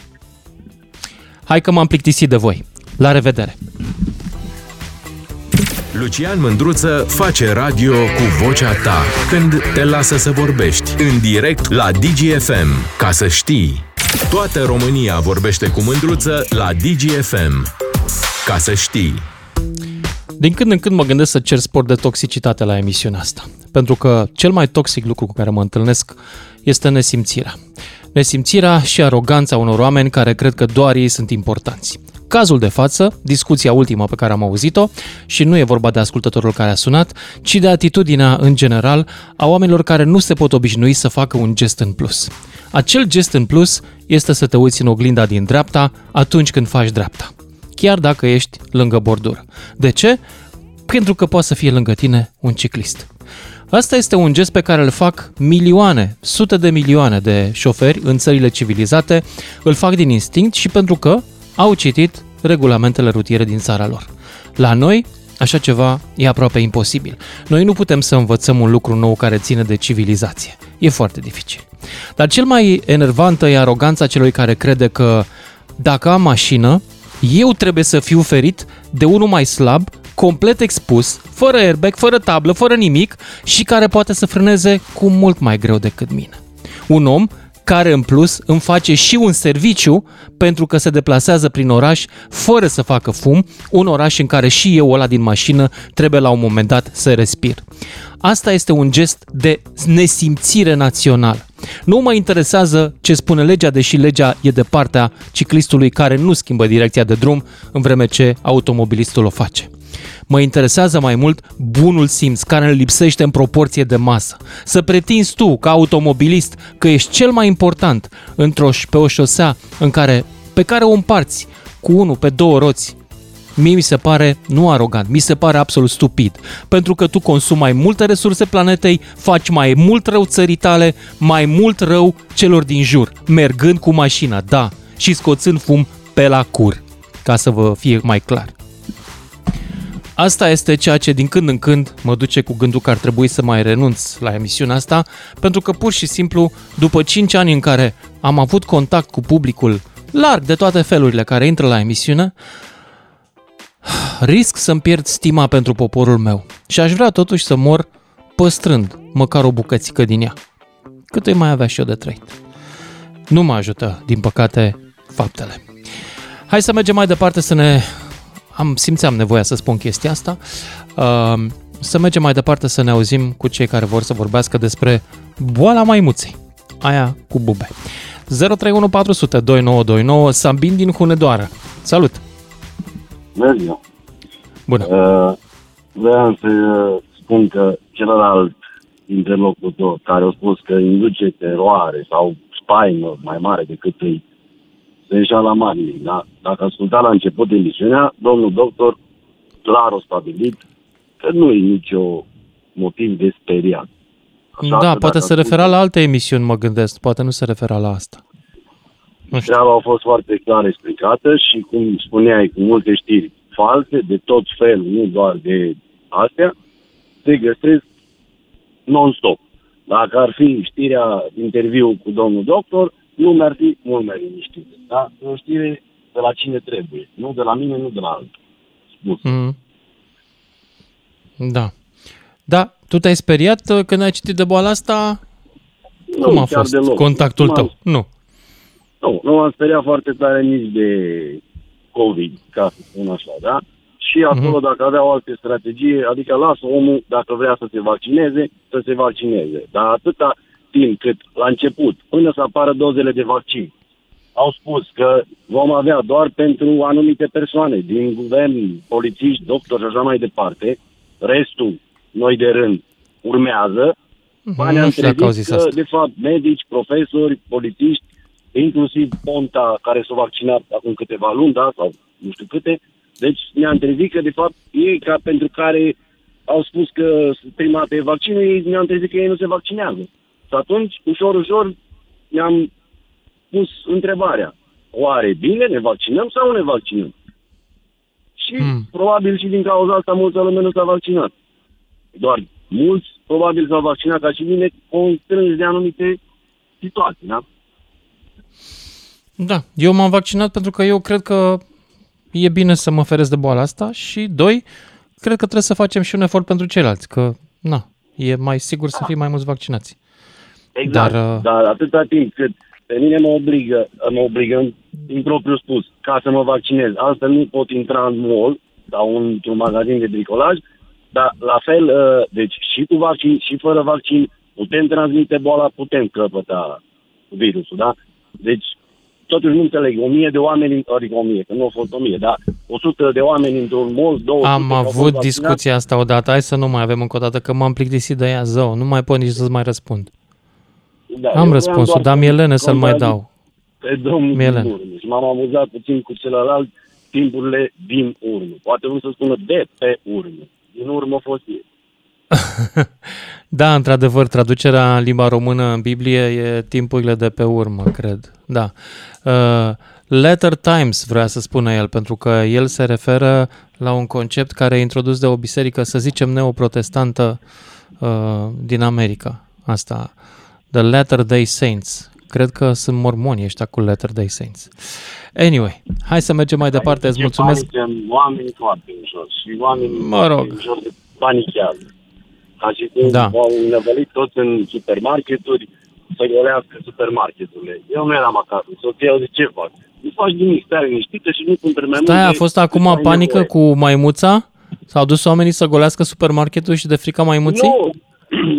Speaker 2: Hai că m-am plictisit de voi. La revedere!
Speaker 8: Lucian Mândruță face radio cu vocea ta când te lasă să vorbești în direct la DGFM. Ca să știi, toată România vorbește cu Mândruță la DGFM. Ca să știi.
Speaker 2: Din când în când mă gândesc să cer sport de toxicitate la emisiunea asta. Pentru că cel mai toxic lucru cu care mă întâlnesc este nesimțirea. Nesimțirea și aroganța unor oameni care cred că doar ei sunt importanți. Cazul de față, discuția ultimă pe care am auzit-o, și nu e vorba de ascultătorul care a sunat, ci de atitudinea în general a oamenilor care nu se pot obișnui să facă un gest în plus. Acel gest în plus este să te uiți în oglinda din dreapta atunci când faci dreapta. chiar dacă ești lângă bordură. De ce? Pentru că poate să fie lângă tine un ciclist. Asta este un gest pe care îl fac milioane, sute de milioane de șoferi în țările civilizate, îl fac din instinct și pentru că au citit regulamentele rutiere din țara lor. La noi, așa ceva e aproape imposibil. Noi nu putem să învățăm un lucru nou care ține de civilizație. E foarte dificil. Dar cel mai enervantă e aroganța celui care crede că dacă am mașină, eu trebuie să fiu ferit de unul mai slab, complet expus, fără airbag, fără tablă, fără nimic și care poate să frâneze cu mult mai greu decât mine. Un om care în plus îmi face și un serviciu pentru că se deplasează prin oraș fără să facă fum, un oraș în care și eu ăla din mașină trebuie la un moment dat să respir. Asta este un gest de nesimțire națională. Nu mă interesează ce spune legea, deși legea e de partea ciclistului care nu schimbă direcția de drum în vreme ce automobilistul o face. Mă interesează mai mult bunul simț care îl lipsește în proporție de masă. Să pretinzi tu, ca automobilist, că ești cel mai important într-o, pe o șosea în care, pe care o împarți cu unul pe două roți mie mi se pare nu arogant, mi se pare absolut stupid. Pentru că tu consumi mai multe resurse planetei, faci mai mult rău țării tale, mai mult rău celor din jur, mergând cu mașina, da, și scoțând fum pe la cur, ca să vă fie mai clar. Asta este ceea ce din când în când mă duce cu gândul că ar trebui să mai renunț la emisiunea asta, pentru că pur și simplu, după 5 ani în care am avut contact cu publicul larg de toate felurile care intră la emisiune, risc să-mi pierd stima pentru poporul meu și aș vrea totuși să mor păstrând măcar o bucățică din ea. Cât îi mai avea și eu de trăit. Nu mă ajută, din păcate, faptele. Hai să mergem mai departe să ne... Am, simțeam nevoia să spun chestia asta. Uh, să mergem mai departe să ne auzim cu cei care vor să vorbească despre boala maimuței. Aia cu bube. 031 400 2929 Sambin din Hunedoară. Salut!
Speaker 14: Bună ziua!
Speaker 2: Bună!
Speaker 14: Uh, vreau să uh, spun că celălalt interlocutor care a spus că induce teroare sau spaimă mai mare decât îi se ieșea la mare. Da? Dacă asculta la început emisiunea, domnul doctor clar a stabilit că nu e nicio motiv de speriat. Așa
Speaker 2: da,
Speaker 14: că
Speaker 2: poate
Speaker 14: dacă
Speaker 2: se refera la alte emisiuni, mă gândesc. Poate nu se refera la asta.
Speaker 14: Treaba a fost foarte clar explicată și, cum spuneai, cu multe știri false, de tot felul, nu doar de astea, se găsesc non-stop. Dacă ar fi știrea interviu cu domnul doctor, nu mi-ar fi mult mai liniștit. Da? E o știre de la cine trebuie. Nu de la mine, nu de la altul. Spus.
Speaker 2: Mm. Da. Da, tu te-ai speriat uh, când ai citit de boala asta?
Speaker 14: Nu,
Speaker 2: Cum a
Speaker 14: chiar
Speaker 2: fost
Speaker 14: deloc.
Speaker 2: contactul
Speaker 14: Nu
Speaker 2: tău?
Speaker 14: m-am-
Speaker 2: Nu.
Speaker 14: Nu, nu m-am speriat foarte tare nici de COVID, ca să spun așa, da? Și acolo,
Speaker 2: Mhm.
Speaker 14: dacă avea o altă strategie, adică lasă omul, dacă vrea să se vaccineze, să se vaccineze. Dar atâta timp cât, la început, până să apară dozele de vaccin, au spus că vom avea doar pentru anumite persoane din guvern, polițiști, doctori și așa mai departe, restul, noi de rând, urmează, Ba ne-am
Speaker 2: Nu știu dacă au
Speaker 14: trezit
Speaker 2: zis
Speaker 14: că,
Speaker 2: asta.
Speaker 14: de fapt, medici, profesori, polițiști, inclusiv Ponta, care s-a vaccinat acum câteva luni, da, sau nu știu câte, deci ne-am trezit că, de fapt, ei ca pentru care au spus că prima dată e vaccinul, ei ne-am trezit că ei nu se vaccinează. Și atunci, ușor, ușor, ne-am pus întrebarea, oare bine ne vaccinăm sau nu ne vaccinăm? Și
Speaker 2: Hmm.
Speaker 14: probabil și din cauza asta multă lume nu s-a vaccinat. Doar mulți probabil s-au vaccinat ca și mine constrânși de anumite situații, da?
Speaker 2: Da, eu m-am vaccinat pentru că eu cred că e bine să mă feresc de boala asta și, doi, cred că trebuie să facem și un efort pentru ceilalți, că, na, e mai sigur să fie mai mulți vaccinați.
Speaker 14: Exact,
Speaker 2: Dar,
Speaker 14: dar,
Speaker 2: uh,
Speaker 14: dar atâta timp cât pe mine mă obligă, mă obligă din propriu spus, ca să mă vaccinez. Altfel nu pot intra în mall sau într-un magazin de bricolaj, dar la fel, uh, deci și cu vaccin și fără vaccin, putem transmite boala, putem căpăta virusul, da? Deci, totuși nu înțeleg, o mie de oameni, adică o mie, că nu au fost o mie, dar o sută de oameni într-un mall, 200
Speaker 2: Am
Speaker 14: care au fost
Speaker 2: avut
Speaker 14: vaccinați.
Speaker 2: discuția asta odată, hai să nu mai avem încă o dată, că m-am plictisit de ea zău, nu mai pot nici să-ți mai răspund.
Speaker 14: Da, eu
Speaker 2: Am
Speaker 14: vreau
Speaker 2: răspunsul,
Speaker 14: doar
Speaker 2: dar
Speaker 14: să
Speaker 2: mi-e lene să-l mai
Speaker 14: contrazic
Speaker 2: dau.
Speaker 14: Pe domnul
Speaker 2: Mi-e
Speaker 14: din
Speaker 2: lene.
Speaker 14: urmă. Și m-am amuzat puțin cu celălalt timpurile din urmă. Poate nu să spună de pe urmă. Din urmă a fost el. [laughs]
Speaker 2: Da, într-adevăr, traducerea în limba română în Biblie e timpurile de pe urmă, cred. Da. Uh, Letter Times vrea să spună el, pentru că el se referă la un concept care e introdus de o biserică, să zicem, neoprotestantă uh, din America. Asta, The Latter Day Saints. Cred că sunt mormoni ăștia cu Latter Day Saints. Anyway, hai să mergem mai departe, îți mulțumesc.
Speaker 14: Panică în oameni foarte în jos și oamenii
Speaker 2: Mă rog.
Speaker 14: în jos de panichează. Ca și cum
Speaker 2: Da.
Speaker 14: au năvălit toți în supermarketuri să golească supermarketurile. Eu nu eram acasă. Soția zice, ce fac? Nu faci nimic, stai liniștită și nu cumperi mai
Speaker 2: Stai, a
Speaker 14: multe
Speaker 2: fost
Speaker 14: cât
Speaker 2: acum
Speaker 14: ai
Speaker 2: panică
Speaker 14: nevoie.
Speaker 2: cu maimuța? S-au dus oamenii să golească supermarketul și de frica maimuții?
Speaker 14: Nu,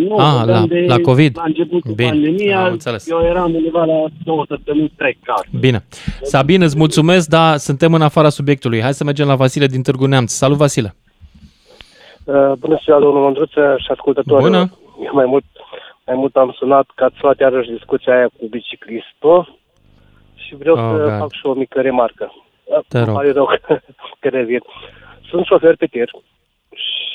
Speaker 14: nu,
Speaker 2: Ah,
Speaker 14: vorbeam
Speaker 2: la-
Speaker 14: de,
Speaker 2: la COVID.
Speaker 14: La începutul
Speaker 2: Bine,
Speaker 14: pandemia,
Speaker 2: am înțeles.
Speaker 14: eu eram undeva la două săptămâni, trei casă.
Speaker 2: Bine. Sabin, îți mulțumesc, dar suntem în afara subiectului. Hai să mergem la Vasile din Târgu Neamț. Salut, Vasile!
Speaker 15: Uh, Bună ziua, domnul Mândruță și ascultători.
Speaker 2: Bună.
Speaker 15: Eu mai mult, mai mult am sunat că ați luat iarăși discuția aia cu biciclistul și vreau
Speaker 2: Oh,
Speaker 15: să
Speaker 2: God.
Speaker 15: fac și o mică remarcă. Uh,
Speaker 2: Te
Speaker 15: îmi
Speaker 2: rog.
Speaker 15: pare rău că revin. Sunt șofer pe tir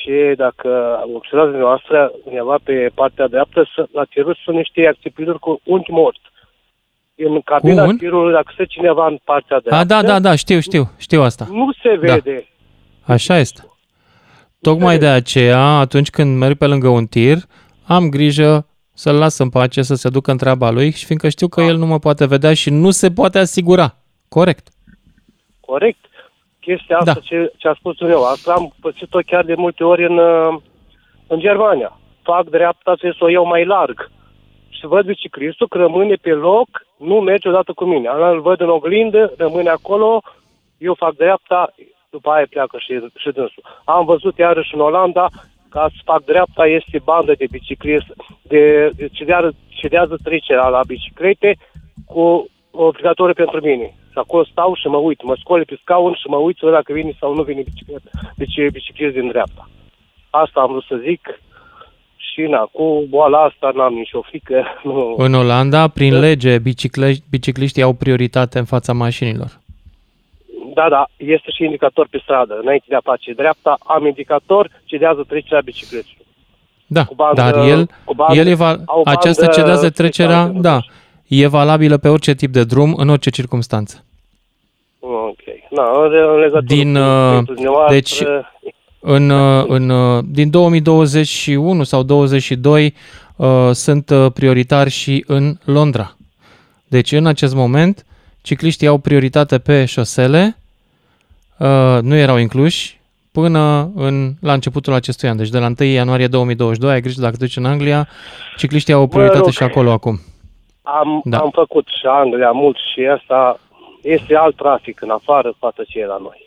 Speaker 15: și dacă observați dumneavoastră, undeva pe partea dreaptă, să- la tiruri sunt niște accepturi cu unghi mort. În cabina
Speaker 2: un?
Speaker 15: tirului, dacă stă cineva în partea dreaptă,
Speaker 2: A, da, da, da, știu, știu, știu asta.
Speaker 15: nu se
Speaker 2: Da.
Speaker 15: vede.
Speaker 2: Așa este. Tocmai de aceea, atunci când merg pe lângă un tir, am grijă să-l las în pace, să se ducă în treaba lui și fiindcă știu că el nu mă poate vedea și nu se poate asigura. Corect.
Speaker 15: Corect. Chestia asta
Speaker 2: Da.
Speaker 15: ce, ce a spus dumneavoastră am pățit-o chiar de multe ori în, uh, în Germania. Fac dreapta, trebuie să o iau mai larg. Și văd biciclistul că rămâne pe loc, nu merge odată cu mine. Îl văd în oglindă, rămâne acolo, eu fac dreapta, după aia pleacă și, și dânsul. Am văzut iarăși în Olanda, ca să fac dreapta este bandă de biciclist, de, de cedează, cedează trecerea la biciclete cu obligatoriu pentru mine. Și acolo stau și mă uit, mă scol pe scaun și mă uit să văd dacă vine sau nu vine bicicletă. Deci e biciclist din dreapta. Asta am vrut să zic. Și na, cu boala asta n-am nicio frică. Nu.
Speaker 2: În Olanda, prin lege, bicicle- bicicliștii au prioritate în fața mașinilor.
Speaker 15: Da, da, este și indicator pe stradă. Înainte de a face dreapta, am indicator, cedează trecerea bicicletului.
Speaker 2: Da,
Speaker 15: bandă-
Speaker 2: dar el,
Speaker 15: cu bandă-
Speaker 2: el e val-
Speaker 15: au bandă
Speaker 2: această cedează trecerea,
Speaker 15: specială.
Speaker 2: da, e valabilă pe orice tip de drum, în orice circunstanță.
Speaker 15: Ok. Na, în, în legătură
Speaker 2: Din,
Speaker 15: cu
Speaker 2: uh,
Speaker 15: subiectul dumneavoastră,
Speaker 2: deci, În, uh, în, uh, din 2021 sau 2022 uh, sunt uh, prioritari și în Londra. Deci în acest moment cicliștii au prioritate pe șosele, uh, nu erau incluși până în, la începutul acestui an. Deci de la 1 ianuarie 2022, ai grijă dacă te duci în Anglia, cicliștii au o prioritate
Speaker 15: rog.
Speaker 2: și acolo acum.
Speaker 15: am,
Speaker 2: da.
Speaker 15: am făcut și Anglia mult și asta este alt trafic în afară față ce e la noi.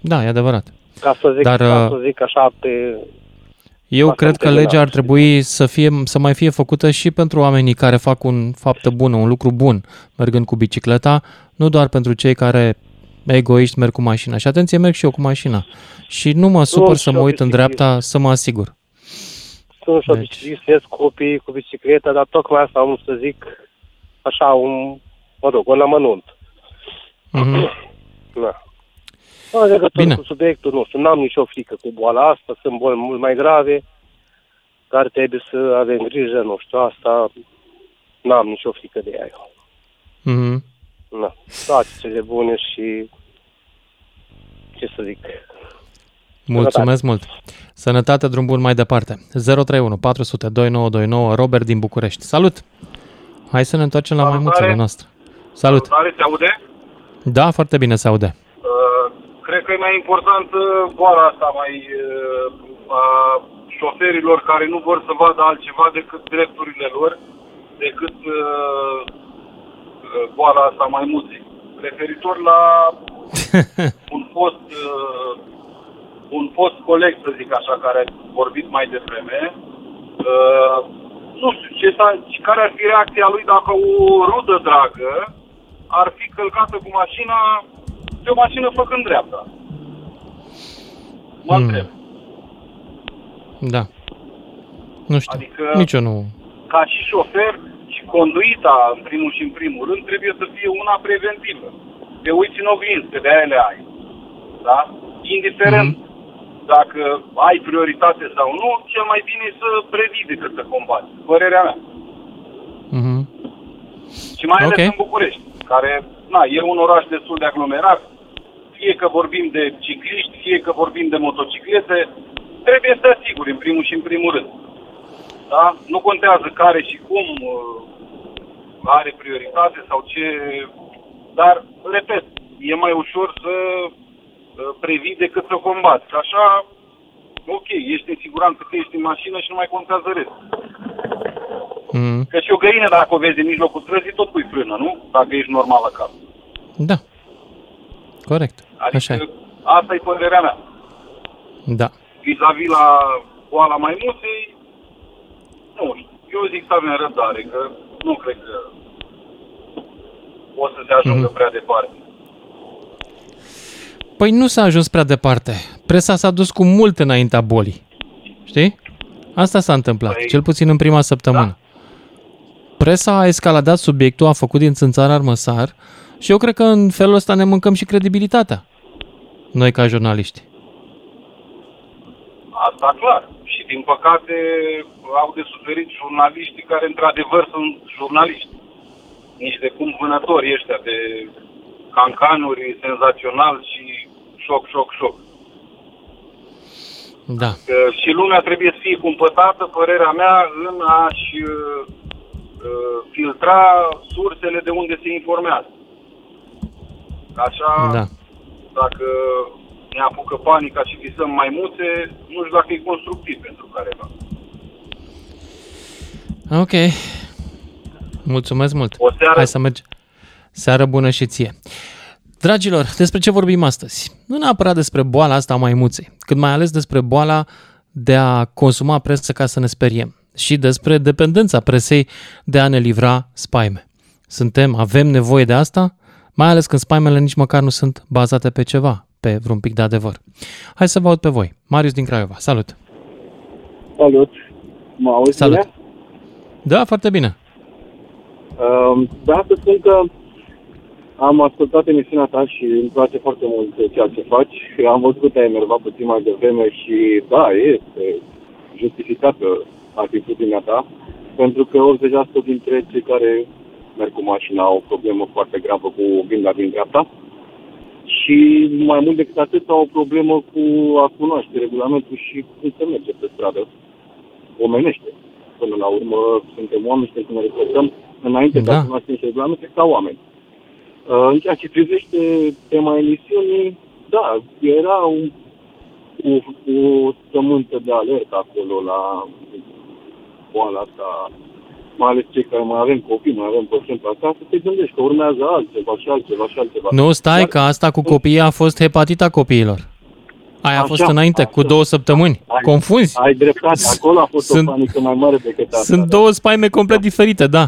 Speaker 2: Da, e adevărat.
Speaker 15: Ca să zic,
Speaker 2: Dar,
Speaker 15: ca
Speaker 2: uh,
Speaker 15: să zic așa pe...
Speaker 2: Eu
Speaker 15: Asta
Speaker 2: cred că
Speaker 15: terminat.
Speaker 2: legea ar trebui să, fie, să mai fie făcută și pentru oamenii care fac un faptă bună, un lucru bun, mergând cu bicicleta, nu doar pentru cei care egoiști merg cu mașina. Și atenție, merg și eu cu mașina. Și nu mă supăr
Speaker 15: și
Speaker 2: să mă
Speaker 15: eu
Speaker 2: uit în dreapta să mă asigur.
Speaker 15: Sunt și
Speaker 2: Deci-
Speaker 15: deci... copii cu bicicleta, dar tocmai asta am să zic așa un, mă rog, un amănunt.
Speaker 2: Mhm. [coughs]
Speaker 15: Da. În legătură
Speaker 2: Bine.
Speaker 15: cu subiectul, nu știu, n-am nicio frică cu boala asta, sunt boli mult mai grave, care trebuie să avem grijă, nu știu, asta n-am nicio frică de ea eu.
Speaker 2: Mhm.
Speaker 15: Da. Toate cele bune și ce să zic.
Speaker 2: Mulțumesc mult! Sănătate, drum bun mai departe. 031 400 2929 Robert din București. Salut! Hai să ne întoarcem la maimuțele noastre. Salut!
Speaker 16: Salutare, se aude?
Speaker 2: Da, foarte bine se aude.
Speaker 16: Uh, cred că e mai important uh, boala asta mai uh, a șoferilor care nu vor să vadă altceva decât drepturile lor, decât uh, uh, boala asta mai muții. Referitor la [laughs] un fost uh, un fost coleg, să zic așa, care a vorbit mai devreme, uh, nu știu, ce s-a, care ar fi reacția lui dacă o rudă dragă ar fi călcată cu mașina pe o mașină făcând dreapta. Mă
Speaker 2: Hmm.
Speaker 16: întreb.
Speaker 2: Da. Nu știu.
Speaker 16: Adică,
Speaker 2: Nici eu nu.
Speaker 16: ca și șofer, și conduita, în primul și în primul rând, trebuie să fie una preventivă. Te uiți în oglindă, de aia le ai.
Speaker 9: Da? Indiferent dacă ai prioritate sau nu, cel mai bine e să previi decât să combați. Părerea mea.
Speaker 2: Mhm.
Speaker 9: Și mai ales
Speaker 2: Ok.
Speaker 9: în București, care na, e un oraș destul de aglomerat, fie că vorbim de cicliști, fie că vorbim de motociclete, trebuie să te asiguri în primul și în primul rând. Da? Nu contează care și cum uh, are prioritate sau ce... Dar, repet, e mai ușor să uh, previi decât să combați. Așa, ok, ești în siguranță că ești în mașină și nu mai contează restul.
Speaker 2: Mhm.
Speaker 9: Că și o găină, dacă o vezi în mijlocul străzii, tot pui frână, nu? Dacă ești normal la cap.
Speaker 2: Da. Corect.
Speaker 9: Adică
Speaker 2: Așa e.
Speaker 9: asta e părerea mea.
Speaker 2: Da.
Speaker 9: Vis-a-vis la boala maimuței, nu știu. Eu zic să avem răbdare, că nu cred că o să se ajungă prea departe.
Speaker 2: Păi nu s-a ajuns prea departe. Presa s-a dus cu mult înaintea bolii. Știi? Asta s-a întâmplat,
Speaker 9: Păi-
Speaker 2: cel puțin în prima săptămână. Presa a escaladat subiectul, a făcut din țânțar armăsar și eu cred că în felul ăsta ne mâncăm și credibilitatea. Noi ca jurnaliști.
Speaker 9: Asta clar. Și din păcate au de suferit jurnaliștii care într-adevăr sunt jurnaliști. Niște cum vânători ăștia de cancanuri senzațional și șoc, șoc, șoc.
Speaker 2: Da.
Speaker 9: Că și lumea trebuie să fie cumpătată, părerea mea, în a-și uh, uh, filtra sursele de unde se informează. Așa,
Speaker 2: Da.
Speaker 9: dacă ne apucă panica și visăm maimuțe, nu știu dacă e constructiv pentru careva.
Speaker 2: Ok. Mulțumesc mult.
Speaker 9: O seară-
Speaker 2: Hai să mergi. Seară bună și ție. Dragilor, despre ce vorbim astăzi? Nu neapărat despre boala asta a maimuței, cât mai ales despre boala de a consuma presă ca să ne speriem și despre dependența presei de a ne livra spaime. Suntem, avem nevoie de asta, mai ales când spaimele nici măcar nu sunt bazate pe ceva, pe vreun pic de adevăr. Hai să vă aud pe voi. Marius din Craiova, salut!
Speaker 17: Salut! Mă auzi
Speaker 2: Salut.
Speaker 17: bine?
Speaker 2: Da, foarte bine.
Speaker 17: Uh, da, să spun că am ascultat emisiunea ta și îmi place foarte mult ceea ce faci. Am văzut că te-ai enervat puțin mai devreme și da, este justificată atitudinea ta, pentru că 80% dintre cei care merg cu mașina au o problemă foarte gravă cu binda din dreapta și mai mult decât atât au o problemă cu a cunoaște regulamentul și cum se merge pe stradă omenește. Până la urmă, suntem oameni și trebuie să ne respectăm înainte de
Speaker 2: Da.
Speaker 17: a cunoaște niște regulamente ca oameni. Uh, În ceea ce privește tema emisiunii, da, era un, o, o sămânță de alertă acolo la boala asta, mai ales cei care mai avem copii, mai avem părinți acasă, te gândești că urmează altceva și altceva și altceva.
Speaker 2: Nu, stai
Speaker 17: Dar-
Speaker 2: că asta cu copiii a fost hepatita copiilor. Aia a
Speaker 17: Așa,
Speaker 2: fost înainte, cu
Speaker 17: așa.
Speaker 2: două săptămâni.
Speaker 17: Ai-
Speaker 2: Confunzi?
Speaker 17: Ai dreptate, acolo a fost
Speaker 2: Sunt-
Speaker 17: o panică mai mare decât asta.
Speaker 2: Sunt două spaime complet diferite, da.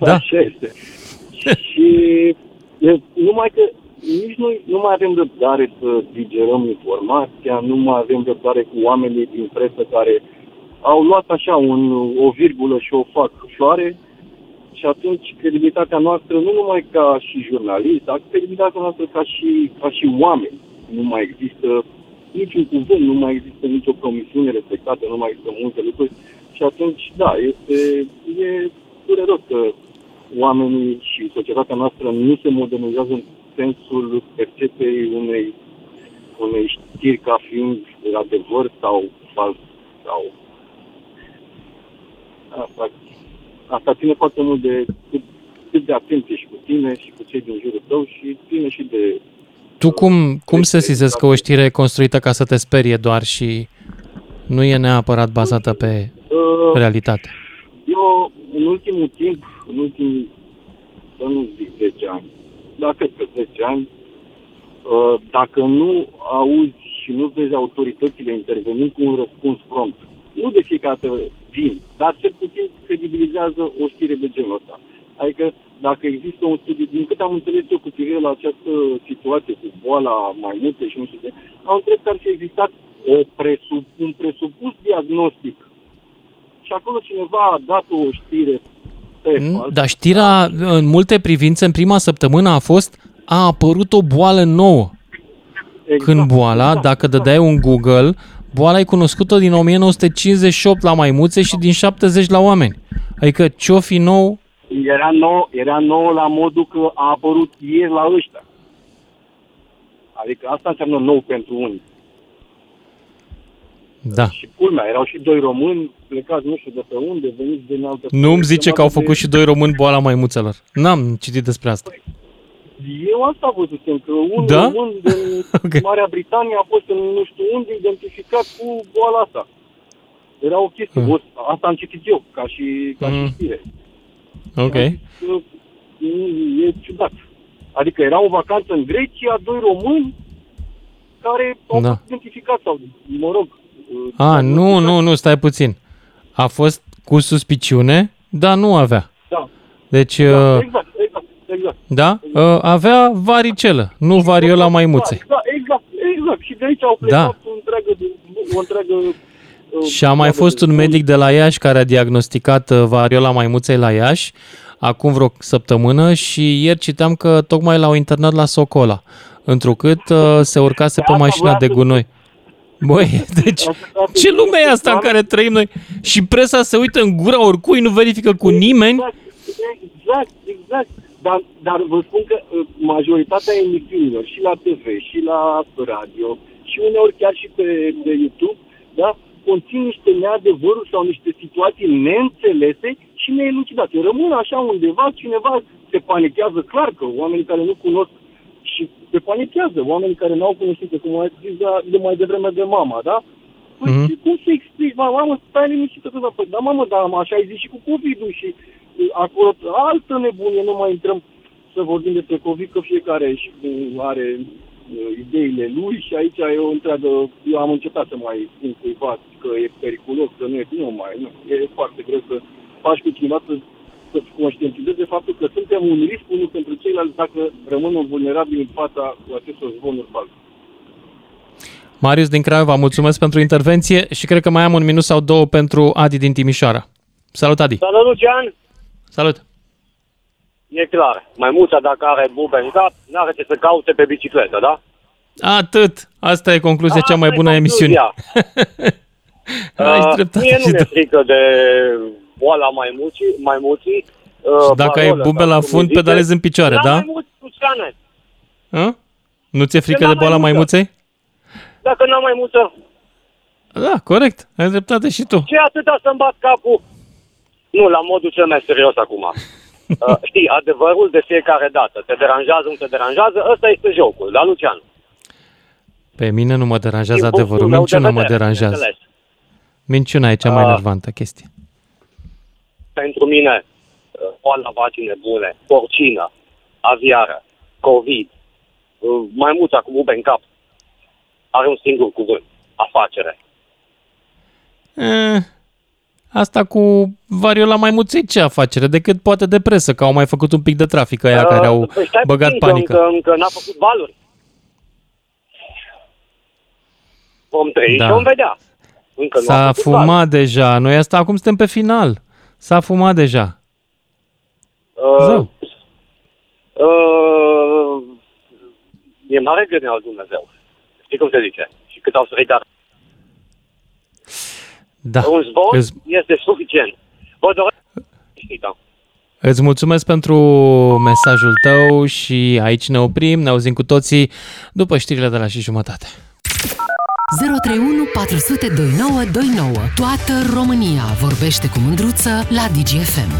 Speaker 2: Da.
Speaker 17: Așa este. și e, numai că nici noi nu mai avem răbdare să digerăm informația, nu mai avem răbdare cu oamenii din presă care au luat așa un, o virgulă și o fac floare și atunci credibilitatea noastră, nu numai ca și jurnalist, dar credibilitatea noastră ca și, ca și oameni. Nu mai există niciun cuvânt, nu mai există nicio promisiune respectată, nu mai există multe lucruri și atunci, da, este, e dureros că oamenii și societatea noastră nu se modernizează în sensul percepției unei, unei știri ca fiind adevăr sau fals sau asta, asta ține foarte mult de cât, cât de atent ești cu tine și cu cei din jurul tău și ține și de
Speaker 2: Tu cum, cum se sizezi că o știre e construită ca să te sperie doar și nu e neapărat bazată pe
Speaker 17: uh,
Speaker 2: realitate?
Speaker 17: Eu, în ultimul timp, în ultimii, să nu zic 10 ani, dar cred că 10 ani, uh, dacă nu auzi și nu vezi autoritățile intervenind cu un răspuns prompt, nu de fiecare dată vin, dar cel puțin credibilizează o știre de genul ăsta. Adică dacă există un studiu, din câte am înțeles eu cu privire la această situație cu boala mai multe și nu știu ce, am înțeles că ar fi existat o presup, un presupus diagnostic și acolo cineva a dat o știre pe fals.
Speaker 2: Dar știrea, în multe privințe, în prima săptămână a fost a apărut o boală nouă.
Speaker 17: exact,
Speaker 2: când boala,
Speaker 17: exact,
Speaker 2: dacă dădeai un Google, boala e cunoscută din 1958 la maimuțe și din 70 la oameni. Adică ce-o fi nou,
Speaker 17: Era nou, era nou la modul că a apărut ieri la ăștia. Adică asta înseamnă nou pentru unii.
Speaker 2: da.
Speaker 17: Și culmea, erau și doi români plecați nu știu de pe unde, veniți din altă
Speaker 2: Nu-mi zice că au
Speaker 17: de-
Speaker 2: făcut și doi români boala maimuțelor. N-am citit despre asta.
Speaker 17: Eu asta văzusem, că un
Speaker 2: Da?
Speaker 17: român din [laughs]
Speaker 2: Ok.
Speaker 17: Marea Britanie a fost în nu știu unde identificat cu boala asta. Era o chestie,
Speaker 2: Hmm.
Speaker 17: o- asta am citit eu, ca și, ca
Speaker 2: Hmm.
Speaker 17: și știre.
Speaker 2: Ok.
Speaker 17: Că, mm, E ciudat. Adică era o vacanță în Grecia, doi români care au
Speaker 2: Da.
Speaker 17: fost identificați sau, mă rog, uh,
Speaker 2: A, nu, nu, nu, stai puțin. A fost cu suspiciune, dar nu avea.
Speaker 17: Da.
Speaker 2: Deci,
Speaker 17: Da,
Speaker 2: uh,
Speaker 17: exact, exact, exact.
Speaker 2: da, uh, avea varicelă, nu variola maimuței.
Speaker 17: Da, exact, exact. Și de aici au plecat
Speaker 2: Da.
Speaker 17: o întreagă, o întreagă uh,
Speaker 2: Și a mai fost un medic de la Iași care a diagnosticat uh, variola maimuței la Iași acum vreo săptămână și ieri citeam că tocmai l-au internat la Socola, întrucât uh, se urcase pe
Speaker 17: asta
Speaker 2: mașina
Speaker 17: voiam
Speaker 2: de
Speaker 17: să-
Speaker 2: gunoi. Băi, [laughs] deci ce lume e asta în care trăim noi? Și presa se uită în gura oricui, nu verifică cu nimeni?
Speaker 17: Exact, exact. Dar, dar vă spun că uh, majoritatea emisiunilor, și la TV, și la radio, și uneori chiar și pe, pe YouTube, da, conțin niște neadevăruri sau niște situații neînțelese și neelucidate. Rămân așa undeva, cineva se panichează clar că oamenii care nu cunosc și se panichează, oamenii care nu au cunoștință, cum ai zis de, de mai devreme de mama, da? Păi
Speaker 2: Mhm.
Speaker 17: și cum să explici, mă, mamă, stai liniștită tot, păi, da, mamă, dar așa ai zis și cu COVID-ul și uh, acolo altă nebunie, nu mai intrăm să vorbim despre COVID, că fiecare și uh, are uh, ideile lui și aici e o întreagă, eu am încetat să mai spun cuiva că e periculos, că nu e, nu mai, nu, e foarte greu să faci cu cineva să, să conștientizeze faptul că suntem un risc unul pentru ceilalți dacă rămânem vulnerabili în fața acestor zvonuri false.
Speaker 2: Marius din Craiova, mulțumesc pentru intervenție și cred că mai am un minut sau două pentru Adi din Timișoara. Salut, Adi!
Speaker 18: Salut, Lucian!
Speaker 2: Salut!
Speaker 18: E clar, maimuța dacă are bube în cap, n-are ce să caute pe bicicletă, da?
Speaker 2: Atât! Asta e concluzia cea mai bună a emisiunii. [laughs] Ai
Speaker 18: Uh,
Speaker 2: dreptate
Speaker 18: mie
Speaker 2: și
Speaker 18: nu mi-e
Speaker 2: tu.
Speaker 18: frică de boala maimuții, maimuții. Uh,
Speaker 2: Și dacă ai
Speaker 18: varolă,
Speaker 2: bube
Speaker 18: sau
Speaker 2: la
Speaker 18: cum
Speaker 2: fund,
Speaker 18: îi zice.
Speaker 2: pedalezi în picioare,
Speaker 18: La
Speaker 2: da?
Speaker 18: maimuți, Luciane,
Speaker 2: Hă? Nu ți-e frică
Speaker 18: la
Speaker 2: de boala
Speaker 18: maimuță.
Speaker 2: maimuței?
Speaker 18: dacă n-am maimuță,
Speaker 2: Da, corect. Ai dreptate și tu.
Speaker 18: ce atâta să-mi bat capul? Nu, la modul cel mai serios acum. [laughs] Uh, știi, adevărul de fiecare dată. Te deranjează, nu te deranjează, ăsta este jocul, da, Lucian?
Speaker 2: Pe mine nu mă deranjează
Speaker 18: Din punctul
Speaker 2: adevărul.
Speaker 18: meu de
Speaker 2: Minciuna mă
Speaker 18: vedere,
Speaker 2: deranjează.
Speaker 18: bineînțeles.
Speaker 2: Minciuna e cea mai
Speaker 18: Ah.
Speaker 2: nervantă chestie.
Speaker 18: pentru mine, uh, boala vacii nebune, porcină, aviară, COVID, uh, maimuța cu bube în cap, are un singur cuvânt, afacere.
Speaker 2: Eh, asta cu variola maimuței ce afacere? Decât poate de presă, că au mai făcut un pic de trafic aia care au
Speaker 18: Uh, păi stai
Speaker 2: băgat
Speaker 18: puțin, că
Speaker 2: panică.
Speaker 18: Încă, încă n-a făcut valuri. Vom trăi
Speaker 2: Da.
Speaker 18: și vom vedea. Încă nu a
Speaker 2: S-a
Speaker 18: făcut
Speaker 2: fumat
Speaker 18: valuri.
Speaker 2: deja. Noi asta acum suntem pe final. S-a fumat deja.
Speaker 18: Uh,
Speaker 2: Zău.
Speaker 18: uh, e mare gândea al Dumnezeu. Știi cum se zice? Și cât au strigat.
Speaker 2: Da.
Speaker 18: Un zvon
Speaker 2: Îți,
Speaker 18: este suficient. Vă doresc... Știi, da.
Speaker 2: îți mulțumesc pentru mesajul tău și aici ne oprim, ne auzim cu toții după știrile de la și jumătate.
Speaker 1: 031 400 2929. Toată România vorbește cu mândruță la DGFM.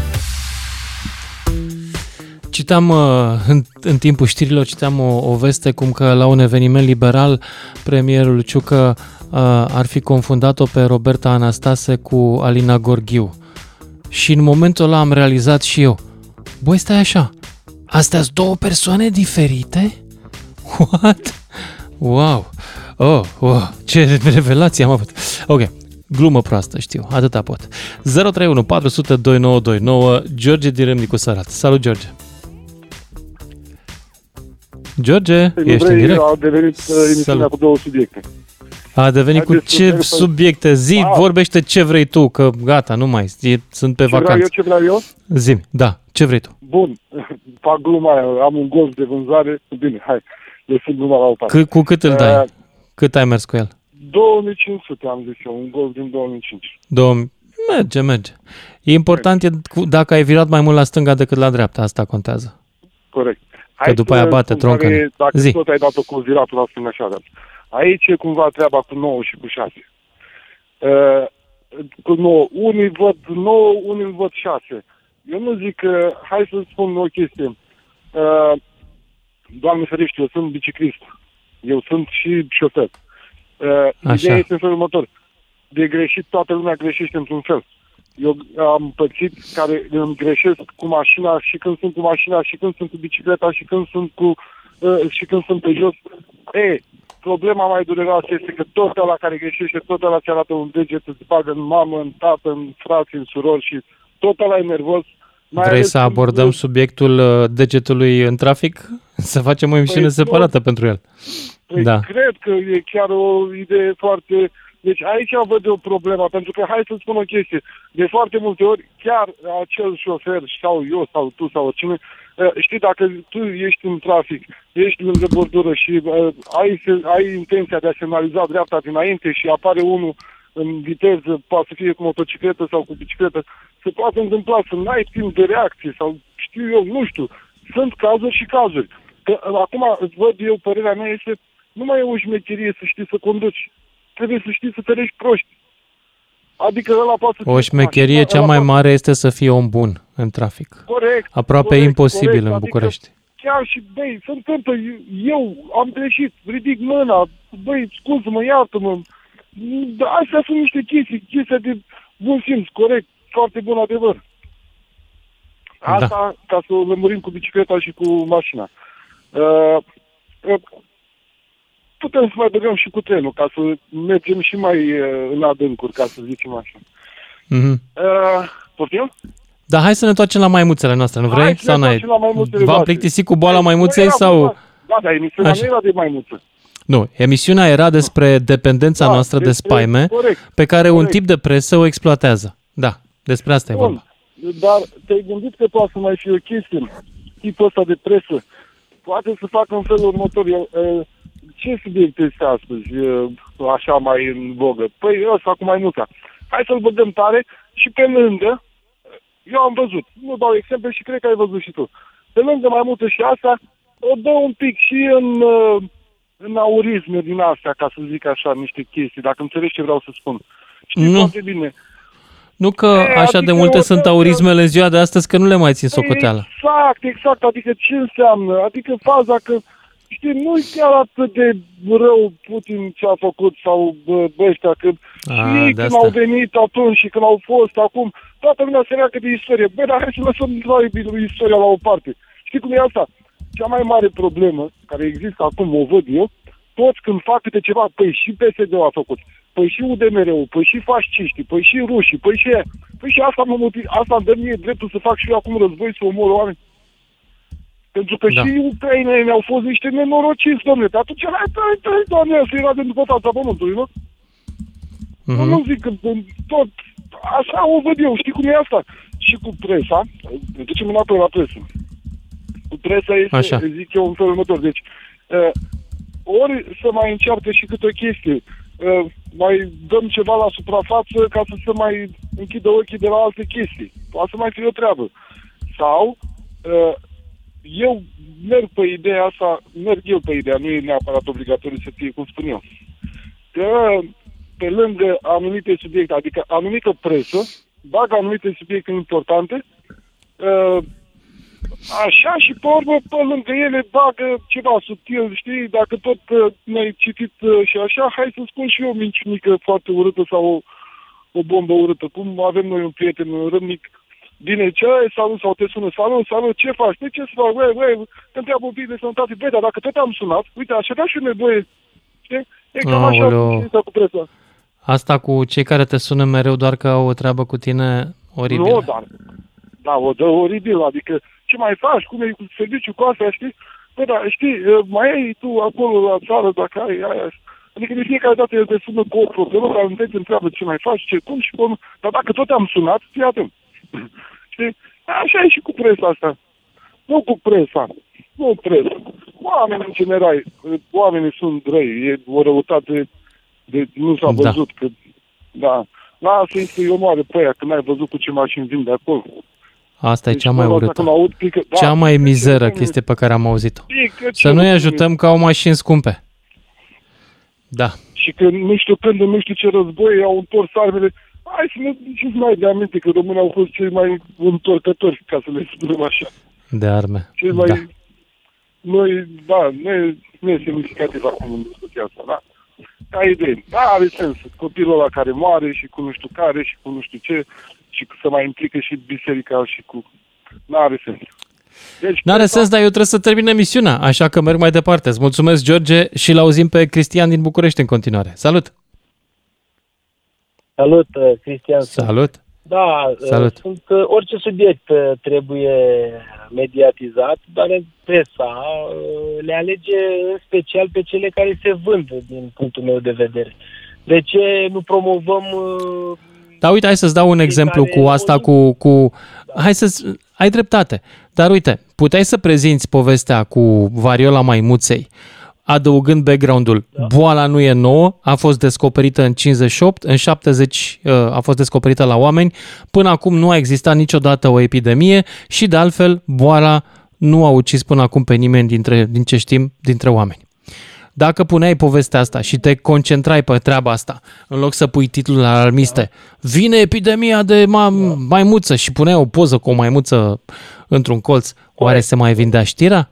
Speaker 2: Citam uh, în, în timpul știrilor, citam o, o veste cum că la un eveniment liberal premierul Ciucă uh, ar fi confundat-o pe Roberta Anastase cu Alina Gorghiu. Și în momentul ăla am realizat și eu, băi, stai așa, astea sunt două persoane diferite? [laughs] What? Wow! Oh, wow, ce revelație am avut. Ok, glumă proastă, știu, atâta pot. 031 400 2929, George din Râmnicu Sărat. Salut, George! George,
Speaker 19: Nu
Speaker 2: ești în
Speaker 19: vrei,
Speaker 2: direct?
Speaker 19: a devenit uh, emisiunea
Speaker 2: Salut.
Speaker 19: cu două subiecte.
Speaker 2: A devenit cu
Speaker 19: Haideți să
Speaker 2: ce
Speaker 19: merg să-
Speaker 2: subiecte? Zi,
Speaker 19: Ah.
Speaker 2: vorbește ce vrei tu, că gata, nu mai, e, sunt pe
Speaker 19: Ce vreau
Speaker 2: vacanță.
Speaker 19: eu, ce vreau eu?
Speaker 2: Zi, da, ce vrei tu?
Speaker 19: Bun, [laughs] fac gluma aia, am un golf de vânzare, bine, hai. de sunt numai la o parte.
Speaker 2: Cât, cu cât îl dai?
Speaker 19: Uh,
Speaker 2: Cât ai mers cu el?
Speaker 19: 2500 am zis eu, un gol din 2005.
Speaker 2: Două... Merge, merge. E important e cu- dacă ai virat mai mult la stânga decât la dreapta, asta contează.
Speaker 19: Corect.
Speaker 2: Că după aia
Speaker 19: să
Speaker 2: bate
Speaker 19: spun care
Speaker 2: troncăne.
Speaker 19: e, Dacă
Speaker 2: Zi.
Speaker 19: tot ai dat-o cu viratul la stânga și la dreapta. Aici e cumva treaba cu 9 și cu 6. Uh, cu 9. Unii văd 9, unii văd 6. Eu nu zic că, hai să spun o chestie. Uh, Doamne ferește, eu sunt biciclist. Eu sunt și șofer. Uh,
Speaker 2: Așa.
Speaker 19: ideea este în felul următor. De greșit, toată lumea greșește într-un fel. Eu am pățit care îmi greșesc cu mașina și când sunt cu mașina și când sunt cu bicicleta și când sunt cu uh, și când sunt pe jos. E, problema mai dureroasă este că tot la care greșește, tot la ți arată un deget, îți bagă în mamă, în tată, în frați, în surori și tot ăla e nervos. Mai
Speaker 2: Vrei
Speaker 19: ales
Speaker 2: să
Speaker 19: când-
Speaker 2: abordăm subiectul uh, degetului în trafic? [laughs] Să facem o emisiune
Speaker 19: Păi,
Speaker 2: separată pentru el.
Speaker 19: Păi
Speaker 2: Da.
Speaker 19: cred că e chiar o idee foarte... Deci aici văd eu problema, pentru că hai să spun o chestie. De foarte multe ori, chiar acel șofer, sau eu, sau tu, sau oricine, eh, știi, dacă tu ești în trafic, ești lângă bordură și uh, ai, se- ai intenția de a semnaliza dreapta dinainte și apare unul în viteză, poate să fie cu motocicletă sau cu bicicletă, se poate întâmpla să n-ai timp de reacție sau știu eu, nu știu. Sunt cazuri și cazuri. Că, uh, acum, îți văd eu, părerea mea este, nu mai e o șmecherie să știi să conduci. Trebuie să știi să ferești proști. Adică ăla poate să
Speaker 2: O
Speaker 19: fie
Speaker 2: șmecherie
Speaker 19: mașina,
Speaker 2: cea
Speaker 19: ăla
Speaker 2: mai
Speaker 19: poate-
Speaker 2: mare este să fii om bun în trafic.
Speaker 19: Corect.
Speaker 2: Aproape
Speaker 19: corect,
Speaker 2: imposibil
Speaker 19: corect.
Speaker 2: în
Speaker 19: Adică
Speaker 2: București.
Speaker 19: Chiar și, băi, se întâmplă, eu am greșit, ridic mâna, băi, scuză-mă, iartă-mă. Da, Astea sunt niște chestii, chestii de bun simț, corect, foarte bun adevăr. Asta da. ca să o lămurim cu bicicleta și cu mașina. Uh, uh, putem să mai băgăm și cu trenul, ca să mergem și mai uh, în adâncuri, ca să zicem așa.
Speaker 2: Mhm.
Speaker 19: Uh, poftim?
Speaker 2: Dar hai să ne întoarcem la maimuțele noastre, nu vrei?
Speaker 19: Hai să ne
Speaker 2: sau n-ai?
Speaker 19: întoarcem la maimuțele
Speaker 2: V-am
Speaker 19: noastre.
Speaker 2: plictisit cu boala
Speaker 19: Nu
Speaker 2: maimuței
Speaker 19: era
Speaker 2: sau...
Speaker 19: vorba- Da, dar emisiunea
Speaker 2: Așa.
Speaker 19: nu era de maimuță.
Speaker 2: Nu, emisiunea era despre dependența
Speaker 19: Da,
Speaker 2: noastră de
Speaker 19: despre-
Speaker 2: spaime
Speaker 19: corect,
Speaker 2: pe care un
Speaker 19: corect.
Speaker 2: tip de presă o exploatează. Da, despre asta e vorba.
Speaker 19: Bun, dar te-ai gândit că poate să mai fie o chestie, tipul ăsta de presă, poate să facă în felul următor. Eu, e, ce subiect este astăzi, e, așa mai în vogă? Păi ăsta cu maimuța. Hai să-l băgăm tare și pe lângă, eu am văzut, nu dau exemple și cred că ai văzut și tu. Pe lângă maimuță și asta, o dă un pic și în, uh, în aurisme din astea, ca să zic așa, niște chestii, dacă înțelegi ce vreau să spun. Știi
Speaker 2: Nu.
Speaker 19: foarte bine.
Speaker 2: Nu că
Speaker 19: E,
Speaker 2: așa de
Speaker 19: adică
Speaker 2: multe
Speaker 19: o
Speaker 2: sunt
Speaker 19: dată-
Speaker 2: aurismele în ziua de astăzi că nu le mai țin socoteală.
Speaker 19: Exact, exact. Adică ce înseamnă? Adică faza că, știi, nu e chiar atât de rău Putin ce a făcut sau bă, bă ăștia, că și
Speaker 2: A,
Speaker 19: ei
Speaker 2: de
Speaker 19: când
Speaker 2: asta.
Speaker 19: au venit atunci și când au fost acum, toată lumea se leagă de istorie. Băi, dar hai să lăsăm la istoria la o parte. Știi cum e asta? Cea mai mare problemă care există acum, o văd eu, toți când fac câte ceva, păi și PSD-ul a făcut, păi și UDMR-ul, păi și fasciștii, păi și rușii, păi și aia. Păi și asta, mă motiv, asta îmi dă mie dreptul să fac și eu acum război să omor oameni. Pentru că
Speaker 2: Da.
Speaker 19: și ucrainenii au fost niște nenorociți, domnule. Dar atunci, hai, hai, hai, doamne, asta era de după fața pământului, nu? Nu, nu zic că tot, așa o văd eu, știi cum e asta? Și cu presa, ne ducem înapoi la presă. Cu presa este,
Speaker 2: Așa.
Speaker 19: zic eu, în felul următor. Deci, uh, ori să mai încearcă și câte o chestie, uh, mai dăm ceva la suprafață ca să se mai închidă ochii de la alte chestii. Poate să mai fie o treabă. Sau, uh, eu merg pe ideea asta, merg eu pe ideea, nu e neapărat obligatoriu să fie cum spun eu. Că pe lângă anumite subiecte, adică anumită presă, bagă anumite subiecte importante, uh, așa și pe urmă, pe lângă ele bagă ceva subtil, știi, dacă tot uh, ne-ai citit uh, și așa, hai să spun și eu o minciunică foarte urâtă sau o, o bombă urâtă. Cum avem noi un prieten râmnic, Bine, ce ai, salut, sau te sună, salut, salut, ce faci? De ce să fac? Băi, băi, te întreabă un pic de sănătate. Băi, dar dacă tot am sunat, uite, aș avea și eu nevoie. Știi? E cam așa
Speaker 2: Aoleu.
Speaker 19: și asta cu presa.
Speaker 2: Asta cu cei care te sună mereu doar că au o treabă cu tine, oribil.
Speaker 19: Nu, dar, da, o dă oribil, adică ce mai faci, cum e cu serviciul cu asta, știi? Băi, da, știi, mai ai tu acolo la țară, dacă ai aia, Adică de fiecare dată el te sună cu o problemă, dar nu te întreabă ce mai faci, ce, cum și cum. Dar dacă tot am sunat, fii atent. [laughs] Știi? Așa e și cu presa asta. Nu cu presa. Nu presa. oamenii în general, oamenii sunt răi, e o răutate de nu s-a
Speaker 2: Da.
Speaker 19: văzut că, da, lasă-i să-i omoare pe aia, că n-ai văzut cu ce mașini vin de acolo.
Speaker 2: Asta e
Speaker 19: Deci,
Speaker 2: cea mai
Speaker 19: mă rog,
Speaker 2: urâtă.
Speaker 19: acum aud, pică, da,
Speaker 2: Cea mai
Speaker 19: pică
Speaker 2: mizeră
Speaker 19: cel mai-
Speaker 2: chestie pe care am auzit-o.
Speaker 19: pică
Speaker 2: Să
Speaker 19: cel
Speaker 2: nu-i
Speaker 19: mai-
Speaker 2: ajutăm că au mașini scumpe. Da.
Speaker 19: Și că nu știu când, în nu știu ce război au întors armele. Hai să ne duceți mai de aminte că românii au fost cei mai întorcători, ca să le spunem așa.
Speaker 2: De arme.
Speaker 19: Cei mai...
Speaker 2: Da.
Speaker 19: Noi, da, nu e, nu e semnificativ acum în discuția asta, da? Ca idee. Da, are sens. Copilul ăla care moare și cu nu știu care și cu nu știu ce și să mai implică și biserica și cu... N-are sens. Deci,
Speaker 2: N-are sens, dar eu trebuie să termin emisiunea, așa că merg mai departe. Îți mulțumesc, George, și l-auzim pe Cristian din București în continuare. Salut!
Speaker 20: Salut, uh, Cristian.
Speaker 2: Salut!
Speaker 20: Da, uh,
Speaker 2: Salut.
Speaker 20: sunt uh, orice subiect uh, trebuie mediatizat, dar presa uh, le alege în special pe cele care se vând, din punctul meu de vedere. De ce nu promovăm uh,
Speaker 2: Dar uite, hai să-ți dau un exemplu cu asta, cu... cu... Hai să ai dreptate. Dar uite, puteai să prezinți povestea cu variola maimuței, adăugând background-ul. Boala nu e nouă, a fost descoperită în 58, în 70 uh, a fost descoperită la oameni, până acum nu a existat niciodată o epidemie și de altfel boala nu a ucis până acum pe nimeni dintre, din ce știm dintre oameni. Dacă puneai povestea asta și te concentrai pe treaba asta, în loc să pui titlul alarmiste, vine epidemia de ma- maimuță și puneai o poză cu o maimuță într-un colț, oare se mai vindea știrea?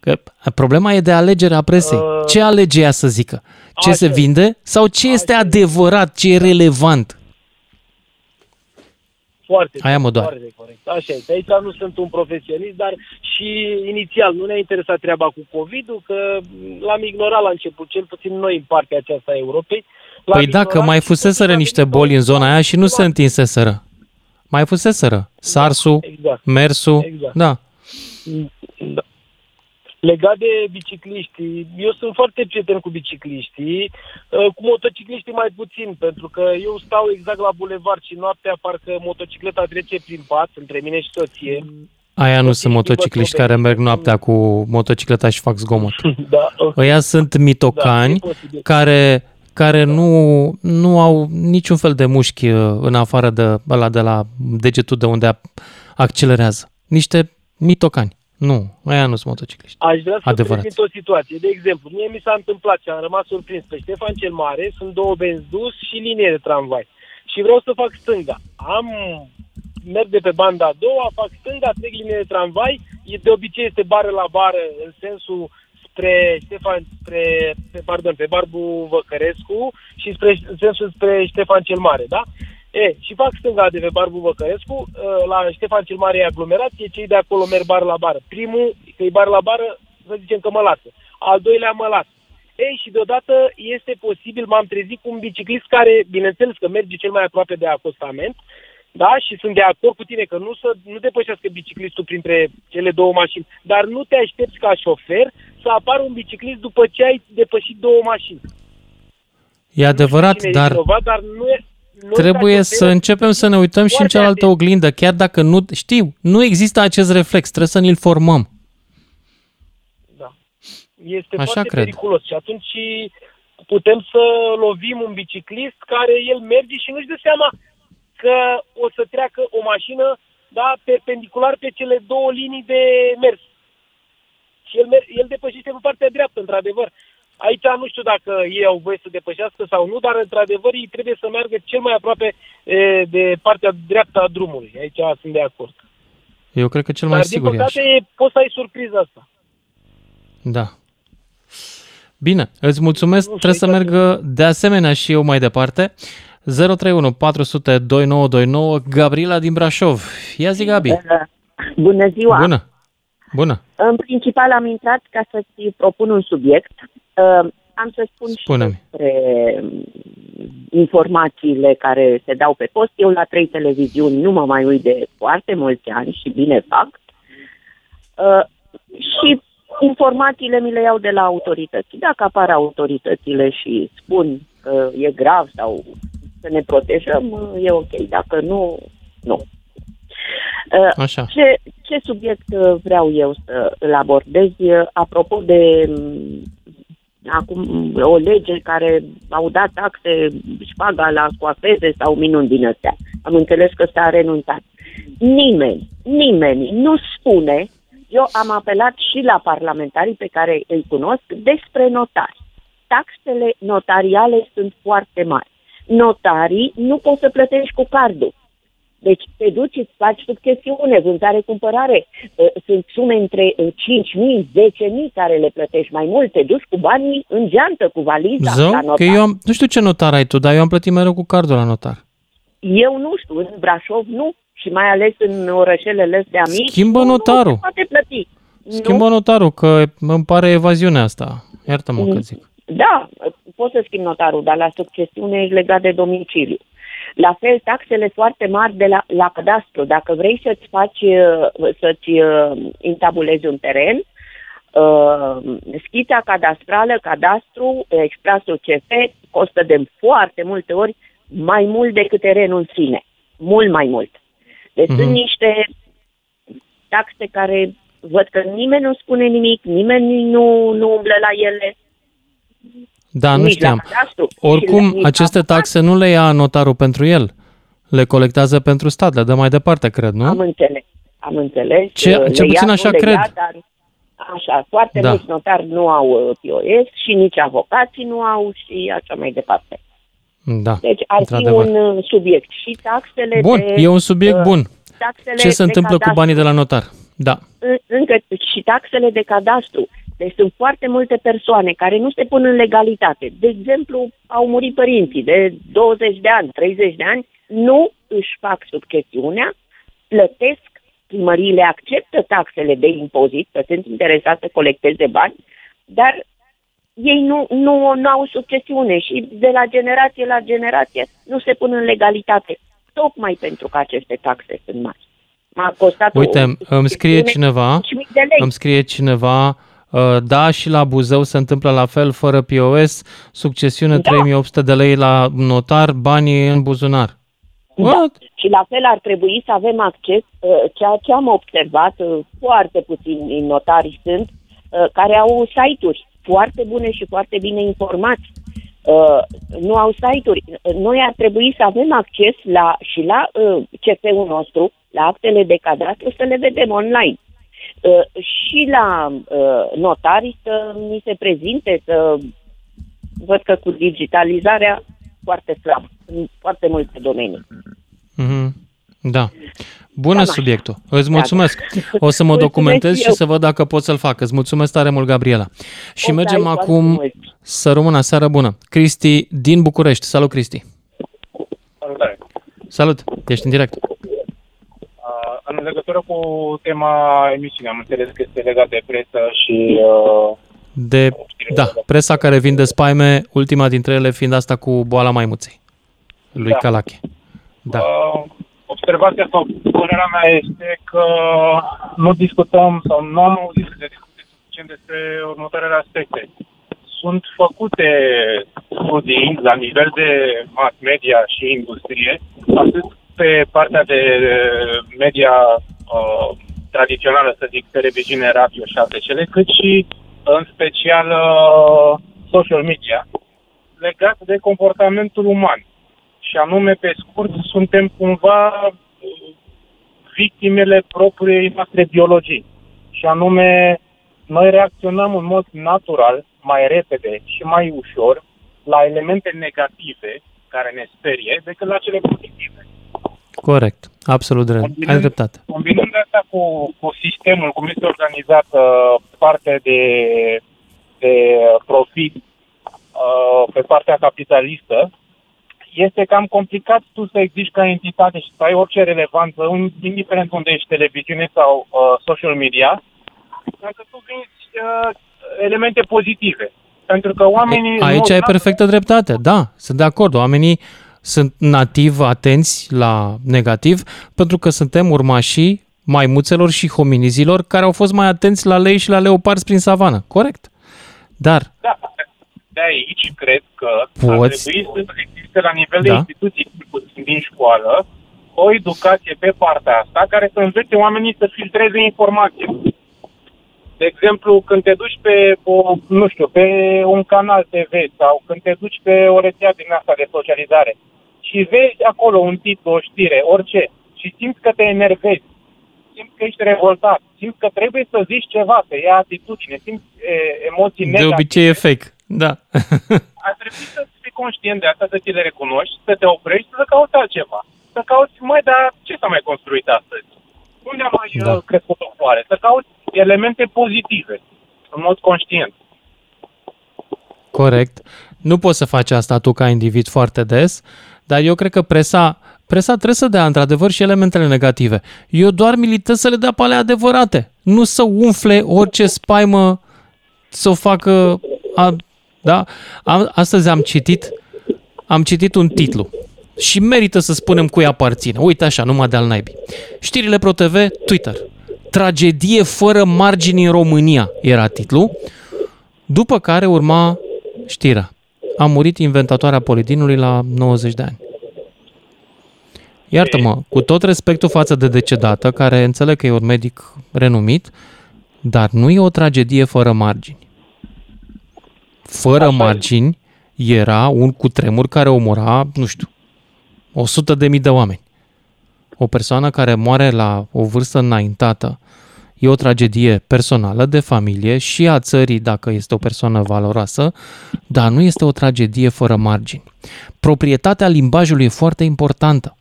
Speaker 2: Că problema e de alegerea presei. Ce alege ea să zică? Ce se vinde sau ce este adevărat, ce e relevant?
Speaker 20: Foarte
Speaker 2: Aia mă doare.
Speaker 20: Foarte corect. Așa este. Aici nu sunt un profesionist, dar și inițial nu ne-a interesat treaba cu COVID-ul, că l-am ignorat la început, cel puțin noi în partea aceasta a Europei. L-am
Speaker 2: Păi dacă
Speaker 20: ignorat
Speaker 2: mai
Speaker 20: și
Speaker 2: fuseseră niște boli în zona aia și nu se întinseseră. Mai fuseseră. Sarsul,
Speaker 20: exact.
Speaker 2: mersul,
Speaker 20: Exact.
Speaker 2: da.
Speaker 20: Da. Legat de bicicliști, eu sunt foarte prieten cu bicicliștii, uh, cu motocicliștii mai puțin, pentru că eu stau exact la bulevard și noaptea parcă motocicleta trece prin pat între mine și soție.
Speaker 2: Aia nu sunt motocicliști care merg noaptea cu motocicleta și fac zgomot. [laughs]
Speaker 20: Da, ok.
Speaker 2: Ăia sunt mitocani
Speaker 20: Da, e posibil.
Speaker 2: care, care nu, nu au niciun fel de mușchi uh, în afară de ăla de la degetul de unde a- accelerează. Niște mitocani. Nu, ăia nu sunt motocicliști.
Speaker 20: Aș vrea să
Speaker 2: Adevărat.
Speaker 20: prezint o situație. De exemplu, mie mi s-a întâmplat și am rămas surprins pe Ștefan cel Mare, sunt două benzi dus și linie de tramvai. Și vreau să fac stânga. Am merg de pe banda a doua, fac stânga, trec linie de tramvai, e- de obicei este bară la bară în sensul spre Ștefan, spre, pe, pardon, pe Barbu Văcărescu și spre, în sensul spre Ștefan cel Mare, da? E, și fac stânga de pe Barbu Văcărescu, ă, la Ștefan cel Mare e aglomerație, cei de acolo merg bar la bară. Primul, că e bar la bară, să zicem că mă lasă. Al doilea mă lasă. Ei, și deodată este posibil, m-am trezit cu un biciclist care, bineînțeles că merge cel mai aproape de acostament, da, și sunt de acord cu tine că nu să nu depășească biciclistul printre cele două mașini, dar nu te aștepți ca șofer să apară un biciclist după ce ai depășit două mașini.
Speaker 2: E adevărat,
Speaker 20: Cine e
Speaker 2: dar
Speaker 20: vinovat, dar nu e, noi
Speaker 2: trebuie
Speaker 20: ca
Speaker 2: să
Speaker 20: șoferi-
Speaker 2: începem să ne uităm și în
Speaker 20: Foarte
Speaker 2: cealaltă oglindă, chiar dacă nu, știu, nu există acest reflex, trebuie să ne-l formăm.
Speaker 20: este
Speaker 2: Așa
Speaker 20: foarte
Speaker 2: cred.
Speaker 20: periculos și atunci putem să lovim un biciclist care el merge și nu-și dă seama că o să treacă o mașină da, perpendicular pe cele două linii de mers. Și el, mer- el depășește pe partea dreaptă, într-adevăr. Aici nu știu dacă ei au voie să depășească sau nu, dar într-adevăr ei trebuie să meargă cel mai aproape e, de partea dreaptă a drumului. Aici sunt de acord.
Speaker 2: Eu cred că cel mai
Speaker 20: dar din
Speaker 2: sigur e așa.
Speaker 20: păcate poți să ai surpriza asta.
Speaker 2: Da. Bine, îți mulțumesc. Trebuie să merg de asemenea și eu mai departe. 031 400 2929 Gabriela din Brașov. Ia zi, Gabi.
Speaker 21: Bună ziua!
Speaker 2: Bună. Bună.
Speaker 21: În principal am intrat ca să-ți propun un subiect. Uh, am să spun și
Speaker 2: Spune-mi.
Speaker 21: despre um, informațiile care se dau pe post. Eu la trei televiziuni nu mă mai uit de foarte mulți ani și bine fac. Uh, și informațiile mi le iau de la autorități. Dacă apar autoritățile și spun că e grav sau să ne protejăm, uh, e ok. Dacă nu, nu. Uh,
Speaker 2: Așa.
Speaker 21: Ce, ce subiect uh, vreau eu să îl abordez? Uh, Apropo de mm, acum o lege care au dat taxe șpaga la coafeze sau minuni din astea. Am înțeles că s-a renunțat. Nimeni, nimeni nu spune, eu am apelat și la parlamentarii pe care îi cunosc despre notari. Taxele notariale sunt foarte mari. Notarii nu poți să plătești cu cardul. Deci te duci, îți faci succesiune, vânzare-cumpărare. Uh, Sunt sume între uh, 5.000, 10.000 care le plătești mai mult. Te duci cu banii în geantă, cu valiza
Speaker 2: Zău?
Speaker 21: la
Speaker 2: Că
Speaker 21: notar.
Speaker 2: eu am, nu știu ce notar ai tu, dar eu am plătit mereu cu cardul la notar.
Speaker 21: Eu nu știu, în Brașov nu. Și mai ales în orășelele astea mici.
Speaker 2: Schimbă
Speaker 21: nu,
Speaker 2: notarul.
Speaker 21: Nu se poate plăti.
Speaker 2: Schimbă notarul, că îmi pare evaziunea asta. Iartă-mă că zic.
Speaker 21: Da, poți să schimbi notarul, dar la succesiune ești legat de domiciliu. La fel, taxele foarte mari de la, la cadastru. Dacă vrei să-ți faci, uh, să-ți uh, intabulezi un teren, uh, schița cadastrală, cadastru, extrasul CF, costă de foarte multe ori mai mult decât terenul în sine. Mult mai mult. Deci
Speaker 2: Mhm.
Speaker 21: mm-hmm. sunt niște taxe care văd că nimeni nu spune nimic, nimeni nu, nu umblă la ele.
Speaker 2: Da, nu
Speaker 21: Nici
Speaker 2: știam.
Speaker 21: la cadastru. Și
Speaker 2: Oricum,
Speaker 21: la- nici
Speaker 2: aceste taxe nu le ia notarul pentru el. Le colectează pentru stat, le dă mai departe, cred, nu?
Speaker 21: Am înțeles. Am înțeles.
Speaker 2: Ce-
Speaker 21: uh,
Speaker 2: cel
Speaker 21: le
Speaker 2: puțin
Speaker 21: ia,
Speaker 2: așa
Speaker 21: nu le
Speaker 2: cred.
Speaker 21: Ia, dar, așa, foarte
Speaker 2: Da.
Speaker 21: mulți notari nu au uh, POS și nici avocații nu au și așa mai departe.
Speaker 2: Da,
Speaker 21: Deci ar fi
Speaker 2: într-adevăr.
Speaker 21: un uh, subiect. Și taxele
Speaker 2: Bun,
Speaker 21: de...
Speaker 2: e un subiect
Speaker 21: uh,
Speaker 2: bun.
Speaker 21: taxele
Speaker 2: Ce se
Speaker 21: de
Speaker 2: întâmplă cu
Speaker 21: cadastru.
Speaker 2: banii de la notar? Da.
Speaker 21: În- încă și taxele de cadastru. Deci sunt foarte multe persoane care nu se pun în legalitate. De exemplu, au murit părinții de 20 de ani, 30 de ani, nu își fac succesiunea, plătesc, primăriile acceptă taxele de impozit, că sunt interesați să colecteze bani, dar ei nu, nu, nu au succesiune și de la generație la generație nu se pun în legalitate, tocmai pentru că aceste taxe sunt mari. M-a costat o
Speaker 2: Uite, îmi scrie
Speaker 21: succesiune
Speaker 2: cineva,
Speaker 21: 5.000 de lei.
Speaker 2: îmi scrie cineva, uh, da, și la Buzău se întâmplă la fel, fără POS, succesiune
Speaker 21: Da.
Speaker 2: 3800 de lei la notar, banii în buzunar.
Speaker 21: Da. Și la fel ar trebui să avem acces, uh, ceea ce am observat, uh, foarte puțini notari sunt, uh, care au site-uri foarte bune și foarte bine informați. Uh, Nu au site-uri. Uh, Noi ar trebui să avem acces la, și la uh, CF-ul nostru, la actele de cadastru, să le vedem online. Uh, Și la uh, notari să mi se prezinte, să văd că cu digitalizarea foarte slab în foarte multe domenii.
Speaker 2: Mhm. Da. Bună
Speaker 21: Cam
Speaker 2: subiectul.
Speaker 21: așa.
Speaker 2: Îți
Speaker 21: Da,
Speaker 2: mulțumesc.
Speaker 21: da.
Speaker 2: O să mă
Speaker 21: Mulțumesc
Speaker 2: documentez și
Speaker 21: eu.
Speaker 2: să văd dacă pot să-l fac. Îți mulțumesc tare mult, Gabriela. Și
Speaker 21: O,
Speaker 2: mergem
Speaker 21: dai foarte
Speaker 2: acum
Speaker 21: mult.
Speaker 2: să rămână seară bună. Cristi din București. Salut, Cristi.
Speaker 22: Salutare.
Speaker 2: Salut. Ești în direct.
Speaker 22: Uh, în legătură cu tema emisiunii, am înțeles că este legat de presă și uh,
Speaker 2: De, da, presa care vinde spaime, ultima dintre ele fiind asta cu boala maimuței. Lui
Speaker 22: Da.
Speaker 2: Calache. Da.
Speaker 22: uh, observația sau părerea mea este că nu discutăm sau nu am auzit să se discute suficient despre următoarele aspecte. Sunt făcute studii la nivel de mass media și industrie, atât pe partea de media uh, tradițională, să zic, televiziune, radio și alte cele, cât și în special uh, social media, legat de comportamentul uman. Și anume, pe scurt, suntem cumva uh, victimele propriei noastre biologii. Și anume, noi reacționăm în mod natural, mai repede și mai ușor la elemente negative care ne sperie decât la cele pozitive.
Speaker 2: Corect. Absolut drept. Ai dreptate.
Speaker 22: Combinând asta cu, cu sistemul, cum este organizată partea de, de profit uh, pe partea capitalistă, este cam complicat tu să existi ca entitate și să ai orice relevanță, un- indiferent unde ești televiziune sau uh, social media, dacă tu vinzi uh, elemente pozitive. Pentru că oamenii... în
Speaker 2: Aici
Speaker 22: mod
Speaker 2: ai
Speaker 22: natural-
Speaker 2: perfectă dreptate. Da, sunt de acord. Oamenii sunt nativ atenți la negativ pentru că suntem urmașii maimuțelor și hominizilor care au fost mai atenți la lei și la leoparzi prin savană. Corect. Dar
Speaker 22: Da, de aici cred că
Speaker 2: Poți-
Speaker 22: ar trebui să existe la nivel de
Speaker 2: Da.
Speaker 22: instituții, cel puțin din școală, o educație pe partea asta care să învețe oamenii să filtreze informație. De exemplu, când te duci pe, o, nu știu, pe un canal TV sau când te duci pe o rețea din asta de socializare și vezi acolo un titlu, o știre, orice, și simți că te enervezi, simți că ești revoltat, simți că trebuie să zici ceva, să ia atitudine, simți e, emoții
Speaker 2: De
Speaker 22: negative.
Speaker 2: obicei e fake. Da. [laughs]
Speaker 22: Ar trebui să fii conștient de asta, să ți le recunoști, să te oprești, să cauți altceva. Să cauți, mai, dar ce s-a mai construit astăzi? Unde a mai da. crescut o floare? Să cauți elemente pozitive, în mod conștient.
Speaker 2: Corect. Nu poți să faci asta tu ca individ foarte des, dar eu cred că presa, presa trebuie să dea într-adevăr și elementele negative. Eu doar militez să le dea pe ale adevărate, nu să umfle orice spaimă să o facă... A, da? Am, astăzi am citit, am citit un titlu și merită să spunem cui aparține. Uite așa, numai de-al naibii. Știrile Pro TV, Twitter. Tragedie fără margini în România era titlul, după care urma știrea. A murit inventatoarea polidinului la 90 de ani. Iartă-mă, cu tot respectul față de decedată, care înțeleg că e un medic renumit, dar nu e o tragedie fără margini. Fără margini era un cutremur care omora, nu știu, 100 de mii de oameni. O persoană care moare la o vârstă înaintată e o tragedie personală, de familie și a țării dacă este o persoană valoroasă, dar nu este o tragedie fără margini. Proprietatea limbajului e foarte importantă.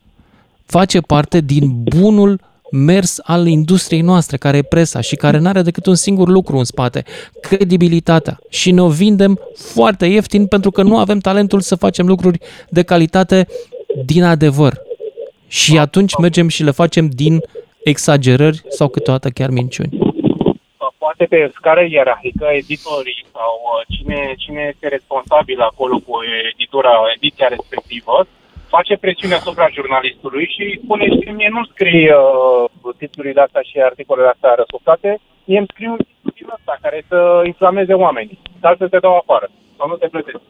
Speaker 2: Face parte din bunul mers al industriei noastre, care e presa și care nu are decât un singur lucru în spate, credibilitatea. Și ne o vindem foarte ieftin pentru că nu avem talentul să facem lucruri de calitate din adevăr. Și atunci mergem și le facem din exagerări sau câteodată chiar minciuni.
Speaker 22: Poate pe scară ierarhică, editorii sau uh, cine, cine este responsabil acolo cu editura, ediția respectivă, face presiune asupra jurnalistului și spune și mie nu scrii uh, titlurile astea și articolele astea răsuflate, mie îmi scriu titlul ăsta care să inflameze oamenii, dar să te dau afară sau nu te plătesc.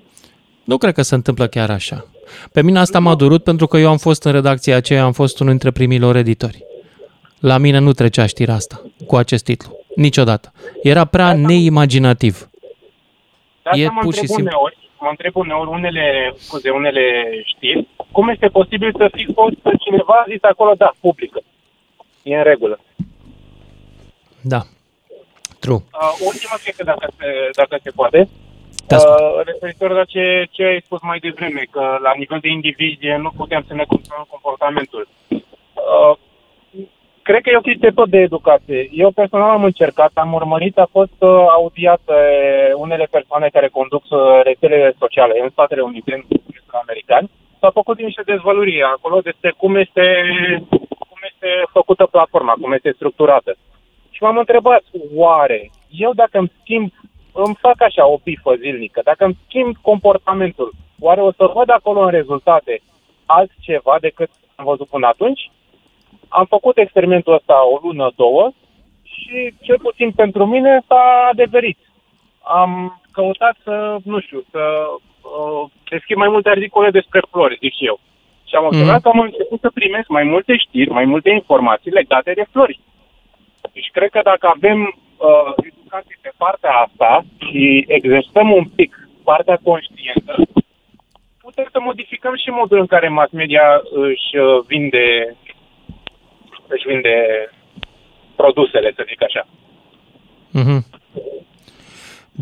Speaker 2: Nu cred că se întâmplă chiar așa. Pe mine asta m-a durut pentru că eu am fost în redacția aceea, am fost unul dintre primilor editori. La mine nu trecea știrea asta cu acest titlu. Niciodată. Era prea neimaginativ.
Speaker 22: De asta
Speaker 2: E
Speaker 22: mă
Speaker 2: pur și
Speaker 22: întreb
Speaker 2: simplu-
Speaker 22: uneori, mă întreb uneori unele, scuze, unele știri, cum este posibil să fi fost cineva a zis acolo, da, publică. E în regulă.
Speaker 2: Da. True.
Speaker 22: Uh, ultima chestie, dacă se, dacă se poate.
Speaker 2: Te
Speaker 22: Uh, referitor la ce, ce ai spus mai devreme, că la nivel de indivizi nu putem să ne controlăm comportamentul. Uh, cred că e o chestie tot de educație. Eu personal am încercat, am urmărit, a fost uh, audiat uh, unele persoane care conduc uh, rețelele sociale în Statele Unite, în Congresul American. S-a făcut niște dezvăluriri acolo despre cum este, cum este făcută platforma, cum este structurată. Și m-am întrebat, oare, eu dacă îmi schimb, îmi fac așa o bifă zilnică, dacă îmi schimb comportamentul, oare o să văd acolo în rezultate altceva decât am văzut până atunci? Am făcut experimentul ăsta o lună, două și cel puțin pentru mine s-a adeverit. Am căutat să, nu știu, să uh, deschid mai multe articole despre flori, zic eu. Și am observat că am început să primesc mai multe știri, mai multe informații legate de flori. Deci cred că dacă avem uh, educație pe partea asta și exersăm un pic partea conștientă, putem să modificăm și modul în care mass media își uh, vinde își vinde produsele, să zic așa.
Speaker 2: Mhm.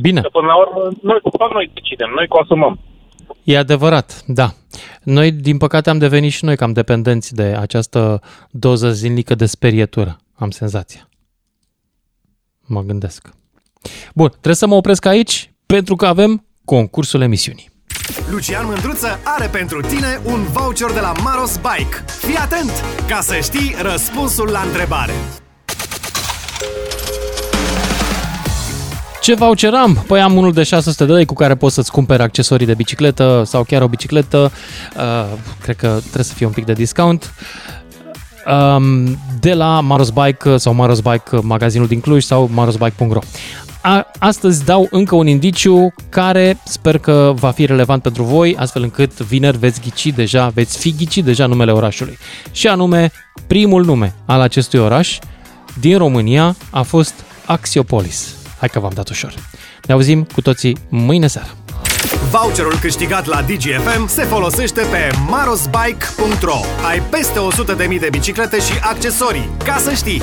Speaker 2: Bine.
Speaker 22: Că până la urmă, noi, tot noi decidem, noi consumăm.
Speaker 2: E adevărat, da. Noi, din păcate, am devenit și noi cam dependenți de această doză zilnică de sperietură, am senzația. Mă gândesc. Bun, trebuie să mă opresc aici pentru că avem concursul emisiunii.
Speaker 23: Lucian Mândruță are pentru tine un voucher de la Maros Bike. Fii atent ca să știi răspunsul la întrebare.
Speaker 2: Ce voucher am? Păi am unul de 600 de lei cu care poți să-ți cumperi accesorii de bicicletă sau chiar o bicicletă. Uh, cred că trebuie să fie un pic de discount. Um, de la Maros Bike sau Maros Bike magazinul din Cluj sau marosbike.ro. a, astăzi dau încă un indiciu care sper că va fi relevant pentru voi, astfel încât vineri veți ghici deja, veți fi ghici deja numele orașului. Și anume, primul nume al acestui oraș din România a fost Axiopolis. Hai că v-am dat ușor. Ne auzim cu toții mâine seară.
Speaker 23: Voucherul câștigat la DGFM se folosește pe marosbike.ro Ai peste 100.000 de biciclete și accesorii, ca să știi!